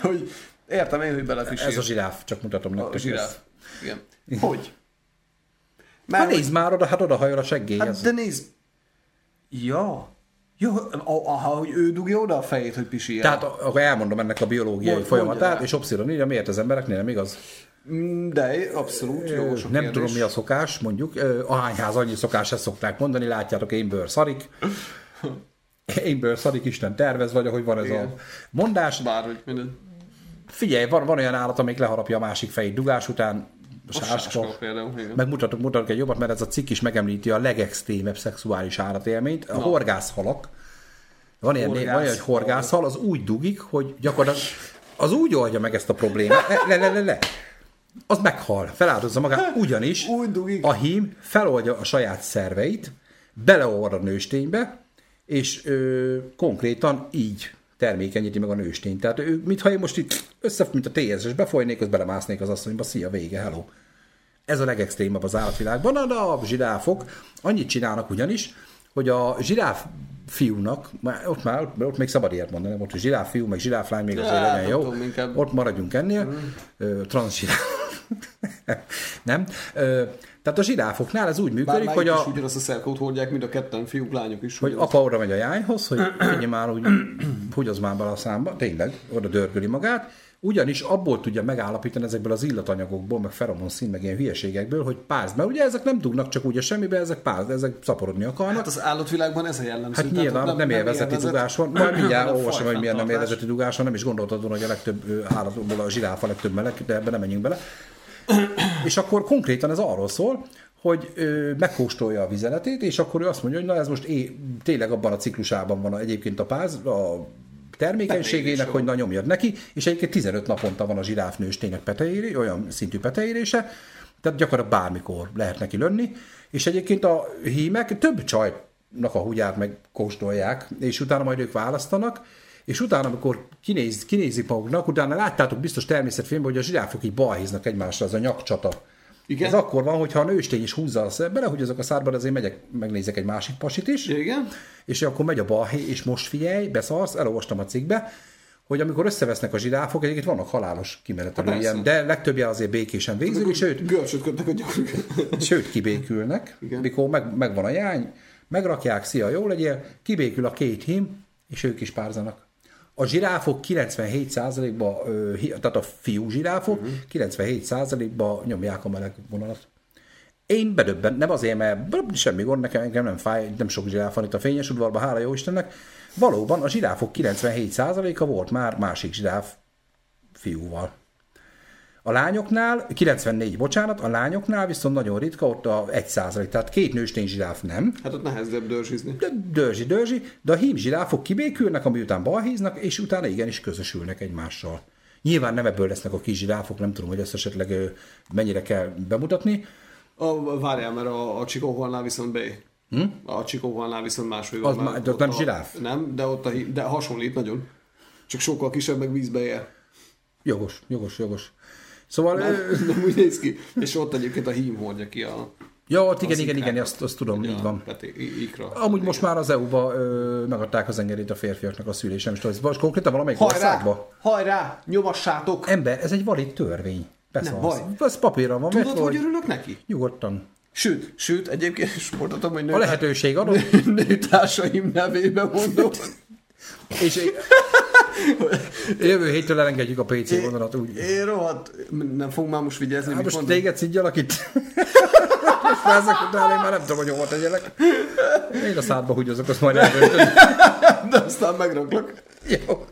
Hogy értem én, hogy belepisil. Ez a zsiráf, csak mutatom nektek. a zsiráf. Igen. Hogy? Hát nézd már oda, hát oda hajol a seggélyhez. Hát de nézd. Ja. Jó, aha, hogy ő dugja oda a fejét, hogy pisiljen. Tehát akkor elmondom ennek a biológiai Mond- folyamatát, mondja és obszidon írja, miért az embereknél nem igaz? Mm, De abszolút jó sok nem tudom, mi a szokás, mondjuk. Ahányház annyi szokás, ezt szokták mondani, látjátok, én bőr szarik. Én bőr szarik, Isten tervez, vagy ahogy van ez Igen. a mondás. Bárhogy minden. Figyelj, van, van olyan állat, amelyik leharapja a másik fejét dugás után, a A sáska. például, igen. Megmutatok, mutatok egy jobbat, mert ez a cikk is megemlíti a legextrémebb szexuális állatélményt. A horgászhalak. Van ilyen, Horgász- van ilyen, hogy horgászhal, az úgy dugik, hogy gyakorlatilag az úgy oldja meg ezt a problémát. Le, le, le, le. Az meghal, feláldozza magát, ugyanis Úgy dugik. a hím feloldja a saját szerveit, beleolvad a nősténybe, és ö, konkrétan így termékenyíti meg a nőstényt. Tehát ő, mintha én most itt össze, mint a TSS befolynék, az belemásznék az asszonyba, szia, vége, hello. Ez a legextrémabb az állatvilágban. Na, a zsiráfok annyit csinálnak ugyanis, hogy a zsiráf fiúnak, már ott már ott még szabad ilyet mondani, ott a zsiráf fiú, meg zsiráf lány még azért Hát, legyen jó. tudom, inkább- Ott maradjunk ennél. Mm. Transzsiráf. nem? Ö, tehát a zsiráfoknál ez úgy működik, hogy a, ugyanazt a szerkót hordják, mind a ketten, fiúk, lányok is. hogy apa oda megy a jányhoz, hogy figyelj már, úgy húgyoz már bele a számba, tényleg, oda dörgöli magát, ugyanis abból tudja megállapítani ezekből az illatanyagokból, meg feromonszín, meg ilyen hülyeségekből, hogy pázd. Mert ugye ezek nem dugnak csak úgy a semmibe, ezek pázd, ezek szaporodni akarnak. Hát az állatvilágban ez a jellemző. Hát nyilván nem, nem élvezeti dugás van. Majd mindjárt olvasom, hogy milyen nem élvezeti dugás van, nem is gondoltad hogy a legtöbb állatból a zsiráf a legtöbb meleg, de ebben nem menjünk bele. És akkor konkrétan ez arról szól, hogy ö, megkóstolja a vizeletét, és akkor ő azt mondja, hogy na ez most é, tényleg abban a ciklusában van a, egyébként a páz, a termékenységének, hogy na nyomjad neki, és egyébként 15 naponta van a zsiráf nőstének petejéré, olyan szintű peteérése, tehát gyakorlatilag bármikor lehet neki lönni, és egyébként a hímek több csajnak a húgyát megkóstolják, és utána majd ők választanak, és utána, amikor kinéz, kinézik maguknak, utána láttátok biztos természetfilmben, hogy a zsiráfok így balhéznak egymásra, az a nyakcsata. Igen? Ez akkor van, hogyha a nőstény is húzza a bele, hogy azok a szárban, azért megyek, megnézek egy másik pasit is, Igen? és akkor megy a balhé, és most figyelj, beszarsz, elolvastam a cikkbe, hogy amikor összevesznek a zsiráfok, egyébként vannak halálos kimenetelő Hát ilyen, de legtöbbje azért békésen végzik, és sőt, Görcsöt kötnek a gyakor. sőt kibékülnek, Igen. mikor meg, megvan a jány, megrakják, szia, jó legyél, kibékül a két hím, és ők is párzanak. A zsiráfok 97%-ba, ö, hi- tehát a fiú zsiráfok Mhm. 97%-ba nyomják a meleg vonalat. Én bedöbben, nem azért, mert semmi gond, nekem engem nem fáj, nem sok zsiráf van itt a fényes udvarban, hála jó Istennek. Valóban a zsiráfok 97%-a volt már másik zsiráf fiúval. A lányoknál, 94, bocsánat, a lányoknál viszont nagyon ritka, ott a 1 tehát két nőstény zsiráf nem, Hát ott nehezebb dörzsizni. de dörzsi, dörzsi, de a hím zsiráfok kibékülnek, ami után balhíznak, és utána igenis közösülnek egymással. Nyilván nem ebből lesznek a kis zsiráfok, nem tudom, hogy ezt esetleg mennyire kell bemutatni. A, várjál, mert a, a csikóholnál viszont B. Hm? A csikóholnál viszont máshogy van. Az már- de ott nem a, zsiráf? Nem, de ott a, de hasonlít nagyon. Csak sokkal kisebb, meg vízbe ér. Jogos, jogos, jogos. Szóval, Nem, nem úgy néz ki. És ott egyébként a hím hordja ki a... ja, ott igen, az igen, igen, azt, azt tudom, így a van. Peté, i- ikra. Amúgy most már az EU-ba ö, megadták az engedélyt a férfiaknak a szülés, nem is tudom, ez most konkrétan valamelyik Hajrá! országban. Hajrá! Nyomassátok! Ember, ez egy valid törvény. Beszarsz. Nem baj. Ez papírra van Tudod, hogy örülök neki? nyugodtan. Sőt, sőt, egyébként is mondhatom, hogy A nő, lehetőség adott, nőtársaim nevében mondom. és jövő héttől elengedjük a PC vonalat úgy. Én rohadt, nem fogunk már most vigyázni, Hát most mondom? téged szidjalak itt? Most már ezek után én már nem tudom, hogy hova tegyelek. Én a szádba húgyozok, azt majd elröntön. De aztán megraklak. Jó.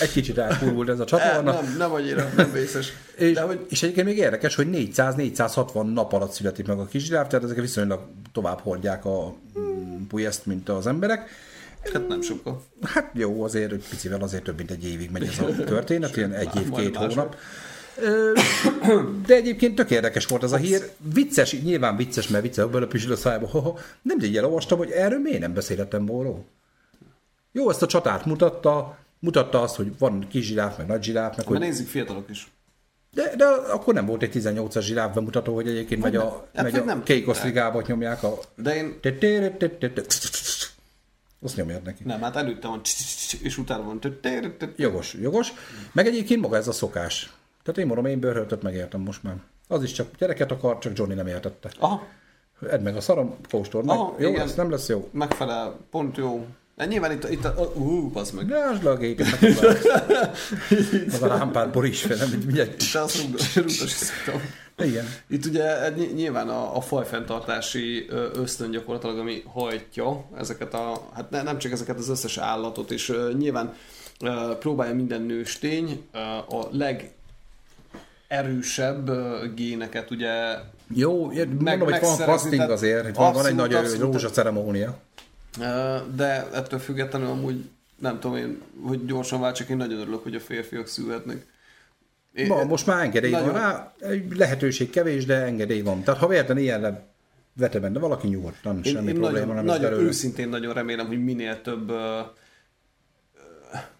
Egy kicsit elkurvult ez a csatorna. nem, nem annyira, nem vészes. És, De hogy és egyébként még érdekes, hogy 400-460 nap alatt születik meg a kisgyáv, tehát ezek viszonylag tovább hordják a mm, pujeszt, mint az emberek. Hát nem sokkal. Hát jó, azért egy picivel azért több mint egy évig megy ez a történet, ilyen egy év, két hónap. De egyébként tök érdekes volt ez a hír. Vicces, nyilván vicces, mert vicces, belepüsül a szájába. Hoho. Nem így elolvastam, hogy erről miért nem beszélhettem volna. Jó, ezt a csatát mutatta, mutatta azt, hogy van kis zsiráf, meg nagy zsiráf, meg hogy nézzük fiatalok is. de, de akkor nem volt egy 18-as zsiráf bemutató, hogy egyébként megy a, Hát megy vagy a nem kékoszligába nyomják a... De én Azt nyomják neki. nem, hát előtte van és utána van Jogos, jogos. Meg egyébként maga ez a szokás. Tehát én mondom, én bőrhöltöt megértem most már. Az is csak gyereket akar, csak Johnny nem értette. Aha, Edd meg a szarom, kóstol meg. Aha, jó, igen. ez nem lesz jó. megfelel, pont jó. De nyilván itt, itt a, ú, bazd meg. Rásd le a géket. Az a lámpát borís fel, nem így mindjárt. De azt rúgdosítottam. Igen. Itt ugye ny- nyilván a, a fajfenntartási ösztön gyakorlatilag, ami hajtja ezeket a, hát ne, nem csak ezeket az összes állatot, és nyilván próbálja minden nőstény a legerősebb ö, géneket ugye Jó, mondom, hogy van casting azért, itt van, van egy nagy abszolút. rózsa ceremónia. Ö, De ettől függetlenül amúgy nem tudom én, hogy gyorsan váltsak, én nagyon örülök, hogy a férfiak születnek. Ma, most már engedély nagyon- van rá, egy lehetőség kevés, de engedély van. Tehát ha véletlenül ilyenre vete benne valaki nyugodtan, Én, semmi én probléma nagyon, nem nagyon belőle. őszintén nagyon remélem, hogy minél több ö,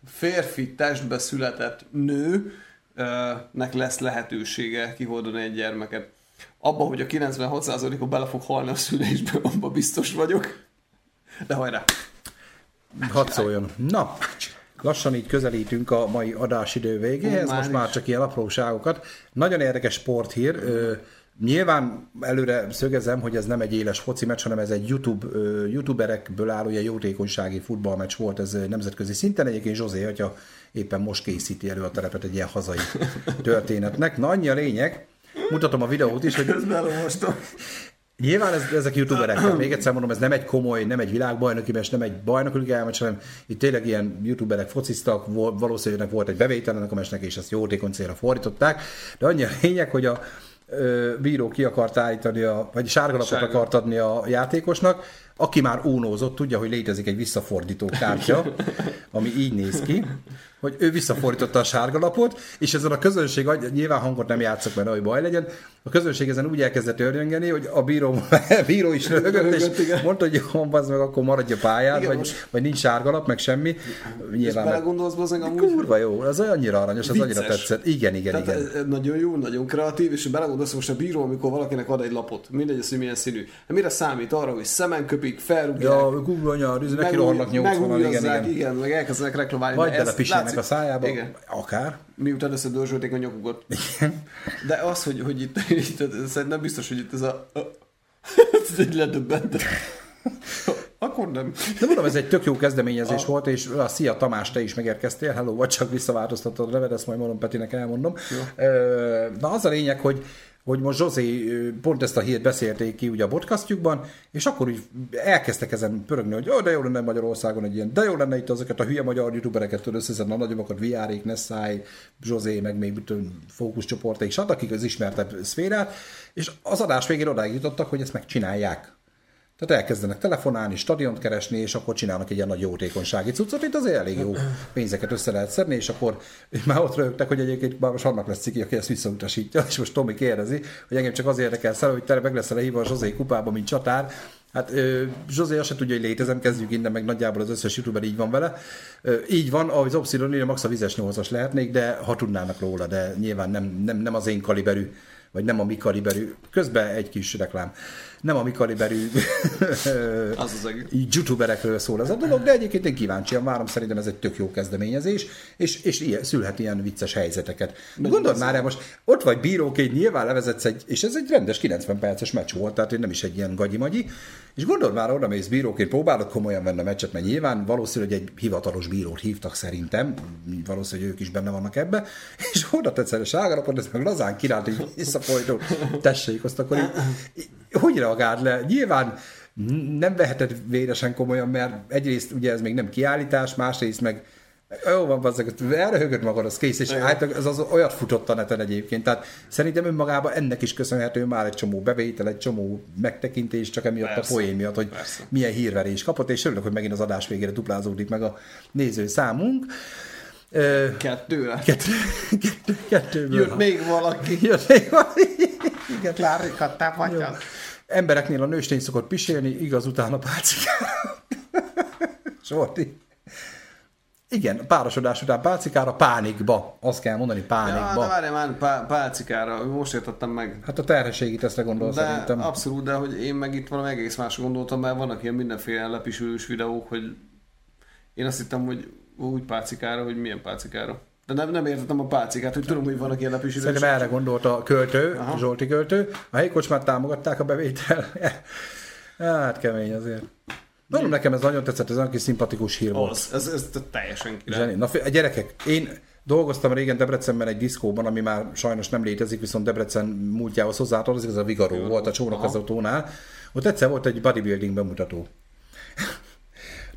férfi testbe született nőnek lesz lehetősége kihordani egy gyermeket. Abba, hogy a 96%-a bele fog halni a szülésbe, abban biztos vagyok. De hajrá! Hadd szóljon. Na, lassan így közelítünk a mai adásidő végéhez, már most már is. csak ilyen apróságokat. Nagyon érdekes sporthír. Ö, Nyilván előre szögezem, hogy ez nem egy éles foci meccs, hanem ez egy YouTube, youtuberekből álló ilyen jótékonysági futballmeccs volt, ez nemzetközi szinten. Egyébként Zsozé atya éppen most készíti elő a terepet egy ilyen hazai történetnek. Na annyi a lényeg, mutatom a videót is, hogy Közben elolvastam. Nyilván ez, ezek youtuberek, tehát még egyszer mondom, ez nem egy komoly, nem egy világbajnoki meccs, nem egy bajnoki meccs, hanem itt tényleg ilyen youtuberek fociztak, valószínűleg volt egy bevétel ennek a meccsnek, és ezt jótékony célra fordították, de annyi a lényeg, hogy a ö, bíró ki akart állítani, a, vagy sárgalapot Sárga. akart adni a játékosnak, aki már únózott, tudja, hogy létezik egy visszafordító kártya, ami így néz ki, hogy ő visszafordította a sárgalapot, és ezen a közönség, nyilván hangot nem játszok, mert nagy baj legyen, a közönség ezen úgy elkezdett örjöngeni, hogy a bíró, a bíró is röhögött, és igen. mondta, hogy jó, az meg akkor maradj a pályán, Igen, vagy, most- vagy nincs sárgalap, meg semmi. És Nyilván meg, belegondolsz, bazdmeg, amúgy kurva jó, az annyira aranyos, az annyira Vicces. tetszett. Igen, igen, Tehát igen. ez nagyon jó, nagyon kreatív, és belegondolsz, most a bíró, amikor valakinek ad egy lapot, mindegy, az, hogy milyen színű. Hát mire számít arra, hogy szemen köpik, felrúgják, Ja, kurva anyar, neki megúj- rohannak 80 igen, igen. igen, meg elkezdenek reklamálni. Vagy ez belepisélnek a szájába, Igen. akár. Miután összedörzsölték a nyakukat. De az, hogy, hogy itt, itt szerintem biztos, hogy itt ez a... ez egy ledöbbent. Akkor nem. De mondom, ez egy tök jó kezdeményezés volt, és a Szia Tamás, te is megérkeztél, hello, vagy csak visszaváltoztatod a neved, ezt majd mondom Petinek elmondom. Ö, Na az a lényeg, hogy hogy most Zsozé pont ezt a hírt beszélték ki ugye a podcastjukban, és akkor úgy elkezdtek ezen pörögni, hogy oh, de jó lenne Magyarországon egy ilyen, de jó lenne itt azokat a hülye magyar youtubereket összeszedni, a nagyobbakat, Viárék, Nessai, Zsozé, meg még fókuszcsoportaik, stb., akik az ismertebb szférát, és az adás végén odáig jutottak, hogy ezt megcsinálják. Tehát elkezdenek telefonálni, stadiont keresni, és akkor csinálnak egy ilyen nagy jótékonysági cuccot, itt azért elég jó pénzeket össze lehet szedni, és akkor már ott rögtek, hogy egyébként már most annak lesz ciki, aki ezt visszautasítja, és most Tomi kérdezi, hogy engem csak azért érdekel szel, hogy te meg leszel hívva a Zsozé kupába, mint csatár. Hát Zsozé azt se tudja, hogy létezem, kezdjük innen, meg nagyjából az összes youtuber így van vele. Ö, így van, ahogy az Obsidon írja, max a vizes nyolcas lehetnék, de ha tudnának róla, de nyilván nem, nem, nem az én kaliberű vagy nem a mi kaliberű, közben egy kis reklám, nem a mi kaliberű Az az youtuberekről szól ez a dolog, de egyébként én kíváncsian várom, szerintem ez egy tök jó kezdeményezés, és, és ilyen, szülhet ilyen vicces helyzeteket. Gondold már el, most ott vagy bíróként, nyilván levezetsz egy, és ez egy rendes 90 perces meccs volt, tehát nem is egy ilyen gagyi-magyi, és gondold már, oda mész bíróként, próbálod komolyan venni a meccset, mert nyilván valószínű, hogy egy hivatalos bírót hívtak szerintem, valószínű, hogy ők is benne vannak ebbe, és oda tetsz el a sárgalapot, ez meg lazán királt, így vissza folyton. Tessék, azt akkor így, hogy reagáld le? Nyilván nem veheted véresen komolyan, mert egyrészt ugye ez még nem kiállítás, másrészt meg jó van, bazzak, elröhögött magad, az kész, és általában az, az olyat futott a neten egyébként. Tehát szerintem önmagában ennek is köszönhető már egy csomó bevétel, egy csomó megtekintés, csak emiatt Persze. a poén miatt, hogy Persze. milyen hírverés kapott, és örülök, hogy megint az adás végére duplázódik meg a néző számunk. Kettőre. Kettő, kettő, kettőből. Jött még valaki. Jött még valaki. Igen. Klárikattál vagy Embereknél a nőstény szokott pisélni, igaz utána pálcikára. Sorti. Igen, párosodás után pálcikára, pánikba. Azt kell mondani, pánikba. Ja, de várj már, pá- pálcikára, most értettem meg. Hát a terhességi tesztre gondol de szerintem. Abszolút, de hogy én meg itt valami egész más gondoltam, mert vannak ilyen mindenféle lepisülős videók, hogy én azt hittem, hogy úgy pálcikára, hogy milyen pálcikára. De nem, nem értettem a pálcikát, hogy tudom, hogy vannak ilyen lepisülős. Szerintem erre gondolt a költő, Aha. Zsolti költő. A helyi kocsmát támogatták a bevétel. hát kemény azért. Mondom, nekem ez nagyon tetszett, ez olyan kis szimpatikus hír volt. Az, ez, ez teljesen király. Na, a gyerekek, én dolgoztam régen Debrecenben egy diszkóban, ami már sajnos nem létezik, viszont Debrecen múltjához hozzátartozik, ez a Vigaró Jó, volt a csónakazótónál. Ott egyszer volt egy bodybuilding bemutató.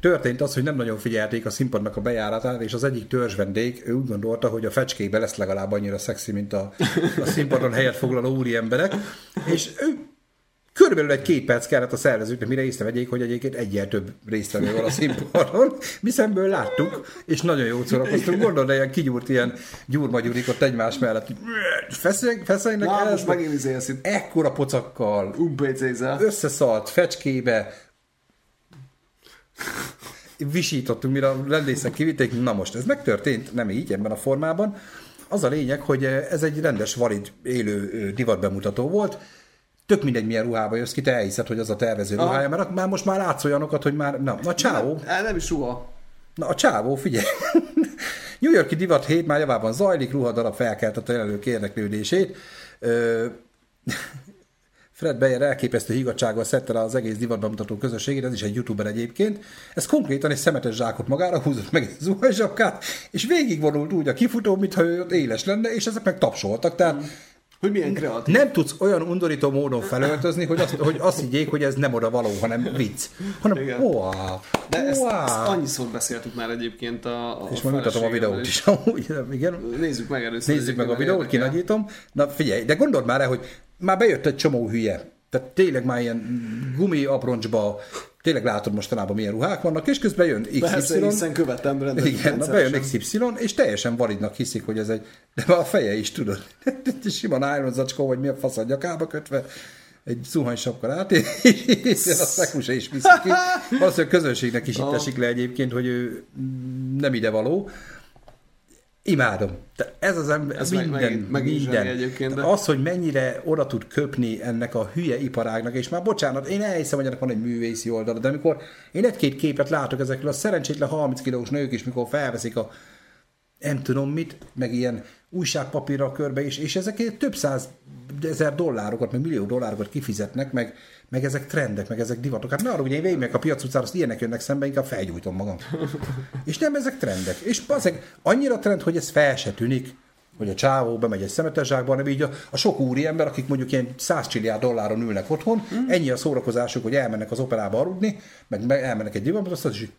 Történt az, hogy nem nagyon figyelték a színpadnak a bejáratát, és az egyik törzs vendég ő úgy gondolta, hogy a fecskébe lesz legalább annyira szexi, mint a, a színpadon helyet foglaló úri emberek, és ő Körülbelül egy két perc kellett a szervezőknek, mire észrevegyék, hogy egyébként egyel több résztvevő van a színpadon. Mi szemből láttuk, és nagyon jó szórakoztunk. Gondolod, ilyen kigyúrt ilyen gyurmagyurik ott egymás mellett. Feszengnek el. most megint. Ekkora pocakkal. Umpécézel. Összeszalt fecskébe. Visítottunk, mire a rendészek kivitték. Na most, ez megtörtént, nem így, ebben a formában. Az a lényeg, hogy ez egy rendes, valid, élő divatbemutató volt tök mindegy, milyen ruhába jössz ki, te elhiszed, hogy az a tervező Aha. ruhája, mert már most már látsz olyanokat, hogy már, na, na csávó. Nem, nem is ruha. Na a csávó, figyelj. New Yorki divat hét már javában zajlik, ruhadarab felkeltett a jelenlők érdeklődését. Fred Beyer elképesztő higgadsággal szedte rá az egész divatban mutató közösségét, ez is egy youtuber egyébként. Ez konkrétan egy szemetes zsákot magára húzott meg egy zuhanyzsapkát, és végigvonult úgy a kifutó, mintha ő éles lenne, és ezek meg tapsoltak. Tehát hogy milyen kreatív. Nem tudsz olyan undorító módon felöltözni, hogy azt, hogy azt higgyék, hogy ez nem oda való, hanem vicc. Hanem, Igen. Wow, De ezt, wow. ezt annyiszor beszéltük már egyébként a, a És majd mutatom a videót is. Amúgy, igen. Nézzük meg először. Nézzük meg a videót, kinagyítom. Na figyelj, de gondold már el, hogy már bejött egy csomó hülye. Tehát tényleg már ilyen gumi aproncsba, tényleg látod mostanában milyen ruhák vannak, és közben jön XY. Persze, hiszen követem. Igen, na bejön XY, és teljesen validnak hiszik, hogy ez egy, de a feje is tudod. Sima nylon zacskó, vagy mi a fasz a nyakába kötve, egy zuhany sapkal át, és a szekusa is viszik ki. Valószínűleg a közönségnek is itt esik le egyébként, hogy ő nem ide való. Imádom. De ez az ember, ez minden, meg, meg, minden. Egyébként, de... Az, hogy mennyire oda tud köpni ennek a hülye iparágnak, és már bocsánat, én elhiszem, hogy ennek van egy művészi oldala, de amikor én egy-két képet látok ezekről a szerencsétlen 30 kilós nők is, mikor felveszik a nem tudom mit, meg ilyen újságpapírra körbe is, és ezek több száz ezer dollárokat, meg millió dollárokat kifizetnek, meg, meg ezek trendek, meg ezek divatok. Hát ne arra, hogy én végig a piac utcára, azt ilyenek jönnek szembe, inkább felgyújtom magam. és nem ezek trendek. És azért annyira trend, hogy ez fel se tűnik, hogy a csávó bemegy egy szemetes zsákba, hanem így a, a sok úri ember, akik mondjuk ilyen 100 csilliárd dolláron ülnek otthon, mm. ennyi a szórakozásuk, hogy elmennek az operába aludni, meg elmennek egy divatba, azt is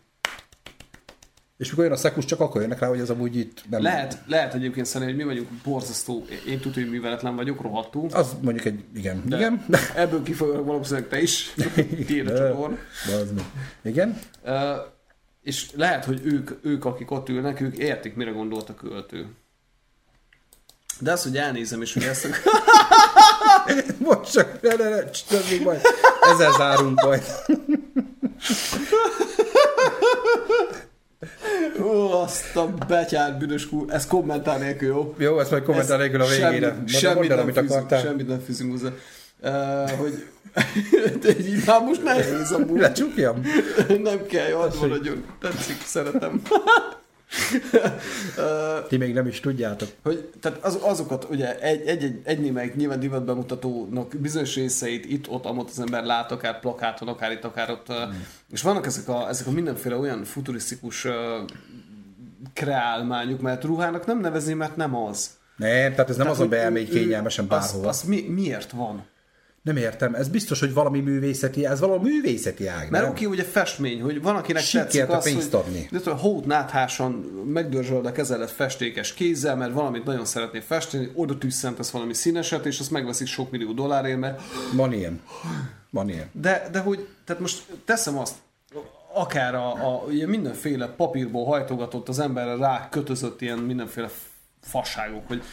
és mikor jön a szekus, csak akkor jönnek rá, hogy ez amúgy itt nem... Lehet, lehet egyébként szerintem, hogy mi vagyunk borzasztó, én tudom, hogy műveletlen vagyok, rohadtul. Az mondjuk egy, igen, de igen. Ebből kifolyólag valószínűleg te is. Tiéd a csoport. Igen. Uh, és lehet, hogy ők, ők, akik ott ülnek, ők értik, mire gondolt a költő. De az, hogy elnézem, és hogy ezt... Most csak, ne, ne, ne, még majd. Ezzel zárunk majd. Ó, azt a betyárt büdös kúr, ez kommentár nélkül, jó? Jó, ezt majd kommentár nélkül a végére. Semmi, semmit, nem amit fűzünk, semmit nem fűzünk hozzá. Uh, hogy de így már most nehéz amúgy. Lecsukjam? nem kell, jó, nagyon tetszik, szeretem. Ti még nem is tudjátok. Hogy, tehát az, azokat, ugye egy, egy, egy, egy némelyik nyilván divatbemutatónak bizonyos részeit itt, ott, amott az ember lát, akár plakáton, akár itt, akár ott, mm. és vannak ezek a, ezek a mindenféle olyan futurisztikus kreálmányuk, mert ruhának nem nevezi, mert nem az. Nem, tehát ez nem az, hogy beelmégy kényelmesen Az, bárhova. az mi, miért van? Nem értem, ez biztos, hogy valami művészeti, ez valami művészeti ág, Mert oké, hogy a festmény, hogy van, akinek Sikert tetszik a az, pénzt hogy adni. de tudod, hót náthásan megdörzsöld a kezelet festékes kézzel, mert valamit nagyon szeretnél festeni, oda tüsszentesz valami színeset, és azt megveszik sok millió dollárért, mert Van ilyen. Van ilyen. de, de hogy, tehát most teszem azt, akár a, a ugye mindenféle papírból hajtogatott az emberre rá kötözött ilyen mindenféle fasságok, hogy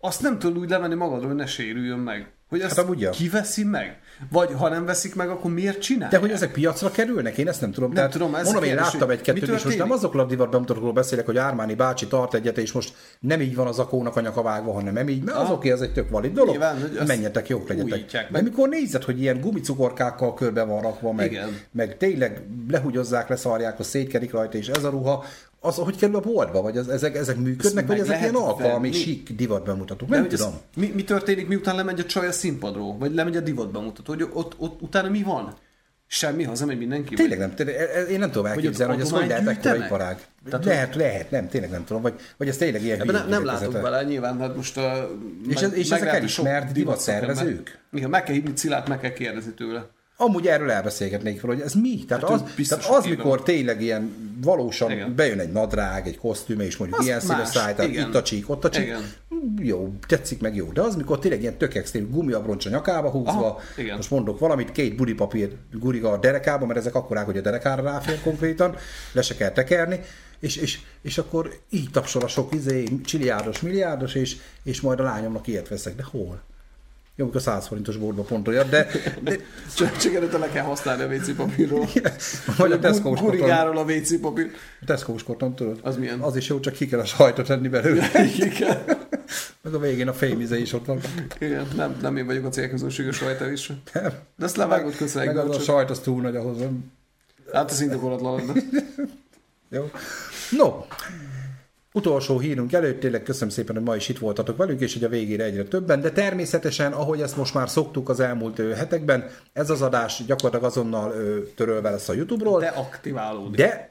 azt nem tudod úgy levenni magadról, hogy ne sérüljön meg. Hogy ezt Hát amúgy ja. kiveszi meg? Vagy ha nem veszik meg, akkor miért csinálják? De hogy ezek piacra kerülnek? Én ezt nem tudom. Nem Tehát tudom, ez mondom, a én láttam egy-kettőt, és most nem azokról a divat bemutatókról beszélek, hogy Ármáni bácsi tart egyet, és most nem így van az akónak a nyaka vágva, hanem nem így, mert az Aha. oké, ez egy tök valid dolog. Nyilván, hogy Menjetek, jók legyetek. újítják De meg. mikor nézed, hogy ilyen gumicukorkákkal körbe van rakva, meg, Igen. meg tényleg lehugyozzák, leszarják, hogy szétkerik rajta, és ez a ruha, az hogy kerül a boltba? Vagy az, ezek, ezek működnek, vagy meg ezek ilyen lehet alkalmi, venni. sík divat bemutatók? De Nem hogy ez- tudom. Mi, mi történik, miután lemegy a csaj a színpadról? Vagy lemegy a divat bemutató? Hogy ott, ott utána mi van? Semmi, hazamegy mindenki? Tényleg nem, tényleg, e- e- én nem tudom elképzelni, hogy ez hogy adományt lehet ekkora gyűjtenek? iparág. Tehát, lehet, lehet, nem, tényleg nem tudom, vagy, vagy ez tényleg ilyen Ebben nem, nem látok bele, nyilván, hát most... Uh, És ez- és ezek elismert divatszervezők? Igen, meg kell hívni Cilát, meg kell kérdezni tőle. Amúgy erről elbeszélgetnék fel, hogy ez mi? Tehát Hát az, tehát az mikor tényleg ilyen valósan Igen. bejön egy nadrág, egy kosztüm, és mondjuk Az ilyen színes más, száj, tehát igen. itt a csík, ott a csík. Igen. Jó, tetszik meg jó. De az, mikor tényleg ilyen tök extrém gumiabroncs a nyakába húzva, Aha, igen. most mondok valamit, két budipapír guriga a derekába, mert ezek akkorák, hogy a derekára ráfér konkrétan, le se kell tekerni, és, és, és akkor így tapsol a sok izé, csiliárdos, milliárdos, és, és majd a lányomnak ilyet veszek. De hol? Jó, amikor 100 forintos boltba pont olyat, de, de Csak, csak előtte le kell használni a WC papírról. vagy a koton, Gurigáról a WC papír. Tesco-s koton, tudod? Az milyen? Az is jó, csak ki kell a sajtot tenni belőle. Igen. Meg a végén a fémize is ott van. Igen, nem, nem én vagyok a célközönséges sajta is. Nem. De ezt levágod köszönjük. Meg az a sajt, az túl nagy ahhoz. Nem? Hát ez indokolatlan. Jó. No, utolsó hírünk előtt, tényleg köszönöm szépen, hogy ma is itt voltatok velünk, és hogy a végére egyre többen, de természetesen, ahogy ezt most már szoktuk az elmúlt hetekben, ez az adás gyakorlatilag azonnal törölve lesz a YouTube-ról, Deaktiválódik. de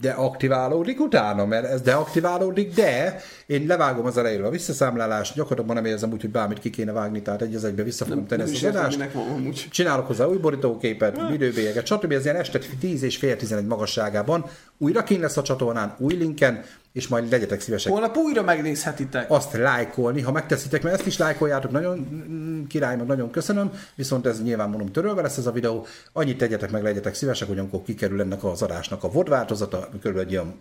de aktiválódik utána, mert ez deaktiválódik, de én levágom az elejéről a visszaszámlálást, gyakorlatilag nem érzem úgy, hogy bármit ki kéne vágni, tehát egy az egybe vissza fogom tenni ezt az adást. Csinálok hozzá új borítóképet, videóbélyeget, stb. Ez ilyen este 10 és fél 11 magasságában. Újra kín lesz a csatornán, új linken, és majd legyetek szívesek. Holnap újra megnézhetitek. azt lájkolni, ha megteszitek, mert ezt is lájkoljátok, nagyon mm, király, meg nagyon köszönöm, viszont ez nyilván mondom törölve lesz ez a videó, annyit tegyetek meg, legyetek szívesek, hogy amikor kikerül ennek az adásnak a VOD változata, körülbelül egy ilyen,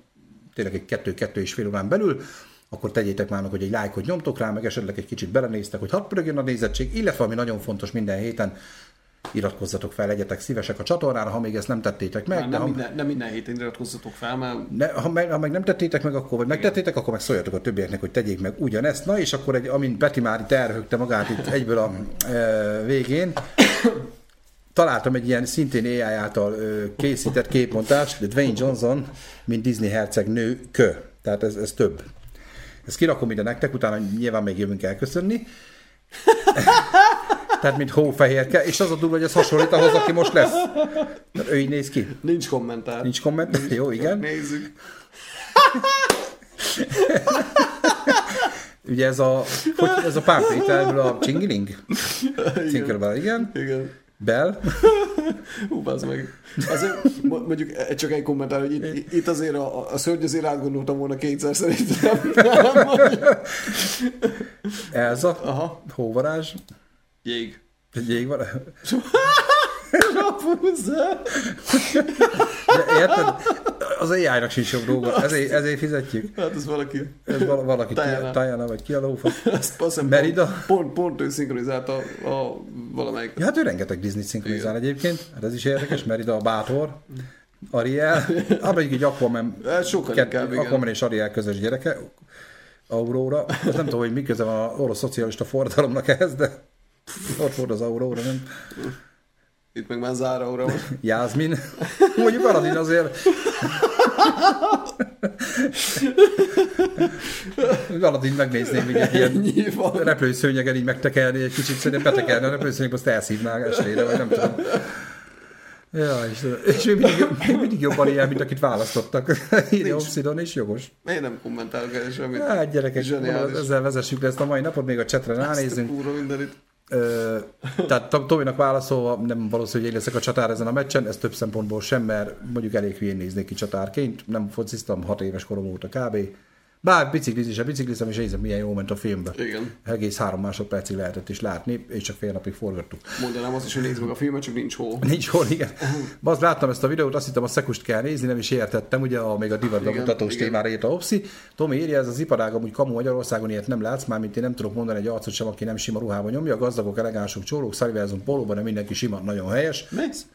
tényleg egy kettő-kettő és fél órán belül, akkor tegyétek már meg, hogy egy lájkot nyomtok rá, meg esetleg egy kicsit belenéztek, hogy hadd pörögjön a nézettség, illetve ami nagyon fontos minden héten, iratkozzatok fel, legyetek szívesek a csatornára, ha még ezt nem tettétek meg, Már de nem, ha, minden, nem minden héten iratkozzatok fel, mert ne, ha, meg, ha meg nem tettétek meg, akkor vagy megtettétek, akkor meg szóljatok a többieknek, hogy tegyék meg ugyanezt. Na és akkor, egy, amint Peti már itt magát itt egyből a e, végén, találtam egy ilyen szintén AI által ö, készített képmontást, de Dwayne Johnson, mint Disney herceg nő kö. Tehát ez, ez több. Ezt kirakom ide nektek, utána nyilván még jövünk elköszönni. Tehát, mint hófehérke, és az a durva, hogy ez hasonlít ahhoz, aki most lesz. Tehát ő így néz ki. nincs kommentár. Nincs komment? Jó, igen. Nézzük. Ugye ez a, hogy ez a Pán Péterből a Csingiling? Cinkerből, igen. Igen. Bell. Hú, meg. Azért mo- mondjuk e- csak egy kommentár, hogy itt, itt azért a, a szörny azért átgondoltam volna kétszer szerintem. Nem, Elza. Aha. Hóvarázs. Jég. Egy jégvarázs. Rapuzzel. De érted? Az AI-nak sincs jobb dolga. Ezért, ezért fizetjük. Hát ez valaki. Ez val- valaki Diana. Tajana, vagy ki a lófa. Ezt azt hiszem, Merida? Pont, pont, pont ő szinkronizálta a, a valamelyik. Ja, hát ő rengeteg Disney szinkronizál egyébként. Hát ez is érdekes. Merida a bátor. Ariel. Ah, mondjuk egy Aquaman. Hát sokkal Kett, inkább, igen. Aquaman és Ariel közös gyereke. Aurora. Azt nem tudom, hogy mi köze van a orosz szocialista forradalomnak ehhez, de ott volt az Aurora, nem? Itt meg már Zára óra van. Jászmin. Mondjuk Aladin azért... Aladin megnézném, így egy ilyen repülőszőnyegen így megtekerni egy kicsit, szerintem betekerni a repülőszőnyegbe, azt elszívná estére, vagy nem tudom. Ja, és, és még mindig, még mindig jobban ilyen, mint akit választottak. Írja Obsidon, és jogos. Én nem kommentálok el semmit. Hát gyerekek, ezzel vezessük le ezt a mai napot, még a csetre ránézünk. Kurva mindenit. Tehát Tom- Tominak válaszolva nem valószínű, hogy én leszek a csatár ezen a meccsen, ez több szempontból sem, mert mondjuk elég hülyén néznék ki csatárként, nem fociztam, hat éves korom óta kb. Bár biciklizés, a biciklizem, és nézem, milyen jó ment a filmbe. Igen. Egész három másodpercig lehetett is látni, és csak fél napig forgattuk. Mondanám azt is, hogy nézd meg a filmet, csak nincs hol. Nincs hol, igen. Azt láttam ezt a videót, azt hittem a szekust kell nézni, nem is értettem, ugye a, még a divatba Igen, mutatós témára írt a Opsi. Tomi írja, ez az iparág amúgy kamu Magyarországon ilyet nem látsz, már mint én nem tudok mondani egy arcot sem, aki nem sima ruhában nyomja, a gazdagok, elegánsok, csólók, szaliverzum, pólóban, de mindenki sima, nagyon helyes. Mész?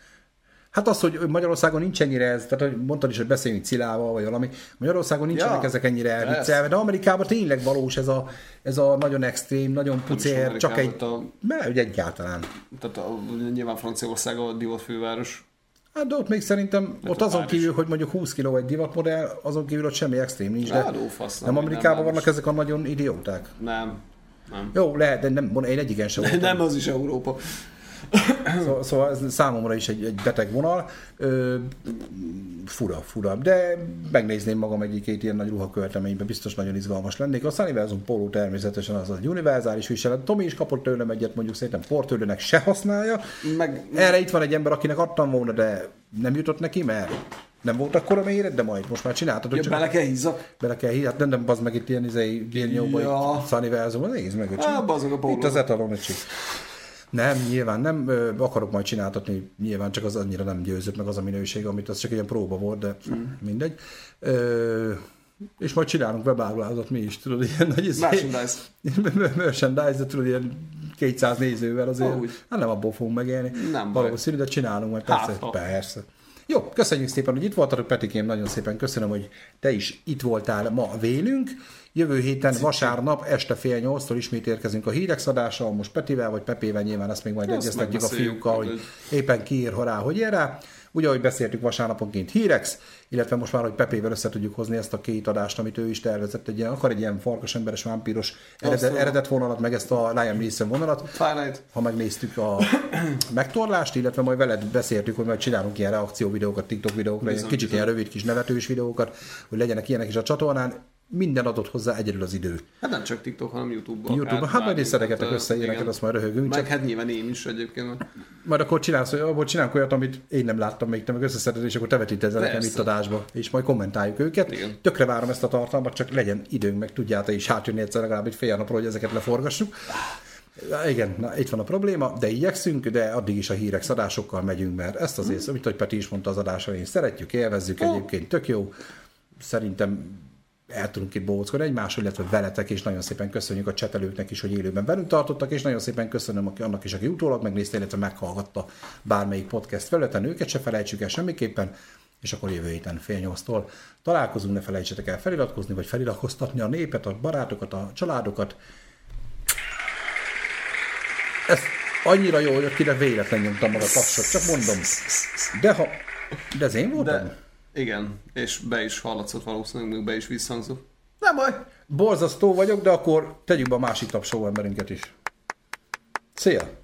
Hát az, hogy Magyarországon nincs ennyire ez, tehát hogy mondtad is, hogy beszéljünk Cilával, vagy valami. Magyarországon nincsenek Ja, ezek ennyire elviccelve, de Amerikában tényleg valós ez a, ez a nagyon extrém, nagyon pucér, csak egy... Amerikában, Mert ugye egyáltalán. Tehát a, nyilván Franciaország a divat főváros. Hát de ott még szerintem, ott a azon kívül, hogy mondjuk 20 kiló egy divatmodell, azon kívül ott semmi extrém nincs, de Rádó fasz. nem Amerikában vannak ezek a nagyon idióták. Nem. Nem. Jó, lehet, de nem, én egyiken sem voltam. Nem, az is Európa. Szóval, szóval ez számomra is egy, egy beteg vonal. Ö, fura, fura. De megnézném magam egyik-két ilyen nagy ruhakölteménybe, biztos nagyon izgalmas lennék. A Sunniversum Polo természetesen az az univerzális viselet. Tomi is kapott tőlem egyet, mondjuk szerintem portőlőnek se használja. Meg Erre itt van egy ember, akinek adtam volna, de nem jutott neki, mert nem volt akkora méret, de majd most már csináltad, ja, bele kell hízzak. bele kell hívni. Hát nem, nem, bazd meg itt ilyen izé, gérnyóba, Ja. ja. Sunniversum, nézd meg. Á, bazd meg a póló. Itt az etalon, öcsém. Nem, nyilván nem, ö, akarok majd csináltatni, nyilván csak az annyira nem győzött meg az a minőség, amit az csak egy ilyen próba volt, de mm. mindegy. Ö, és majd csinálunk webáruházat mi is, tudod, ilyen nagy izé- Merchandise. merchandise, de tudod, ilyen 200 nézővel azért, Ahogy. hát nem abból fogunk megélni. Nem baj. Valószínű, de csinálunk majd, persze, Hát, persze. Jó, köszönjük szépen, hogy itt voltatok, Petikém, nagyon szépen köszönöm, hogy te is itt voltál ma vélünk. Jövő héten vasárnap este fél nyolctól ismét érkezünk a hírek szadással, most Petivel vagy Pepével nyilván ezt még majd Ezt egyeztetjük a fiúkkal, hogy éppen kiír rá, hogy ér rá. Ugye, ahogy beszéltük vasárnaponként hírex, illetve most már, hogy Pepével össze tudjuk hozni ezt a két adást, amit ő is tervezett, egy ilyen, akar egy ilyen farkas emberes vámpíros eredet, eredet vonalat, meg ezt a Liam Neeson vonalat Twilight. ha megnéztük a megtorlást, illetve majd veled beszéltük, hogy majd csinálunk ilyen reakcióvideókat, TikTok videókra, ilyen Bizony, kicsit ilyen rövid kis nevetős videókat, hogy legyenek ilyenek is a csatornán. Minden adott hozzá egyedül az idő. Hát nem csak TikTok, hanem YouTube-ban. YouTube-ban, hát majd is szeretetek össze ilyeneket, azt majd röhögünk, Meg csak hát nyilván én is egyébként. majd akkor csinálsz, abból csinálunk olyat, amit én nem láttam még, te meg összeszeded, és akkor te vetíted nekem itt adásba, és majd kommentáljuk őket. Igen. Tökre várom ezt a tartalmat, csak legyen időnk, meg tudjál te is hátjönni egyszer legalább egy fél napról, hogy ezeket leforgassuk. Igen, na, itt van a probléma, de igyekszünk, de addig is a hírek szadásokkal megyünk, mert ezt azért, amit hogy Peti is mondta az adásra, én szeretjük, élvezzük, egyébként tök jó. Szerintem el tudunk itt bóckodni egymással, illetve veletek, és nagyon szépen köszönjük a csetelőknek is, hogy élőben velünk tartottak, és nagyon szépen köszönöm aki- annak is, aki utólag megnézte, illetve meghallgatta bármelyik podcast felületen, őket se felejtsük el semmiképpen, és akkor jövő héten fél nyolctól találkozunk, ne felejtsetek el feliratkozni, vagy feliratkoztatni a népet, a barátokat, a családokat. Ez annyira jó jött ki, de véletlen nyomtam meg a tapsot, csak mondom. De ha... De ez én voltam? De igen, és be is hallatszott valószínűleg, be is visszhangzott. Nem baj. Borzasztó vagyok, de akkor tegyük be a másik tapsó emberünket is. Szia!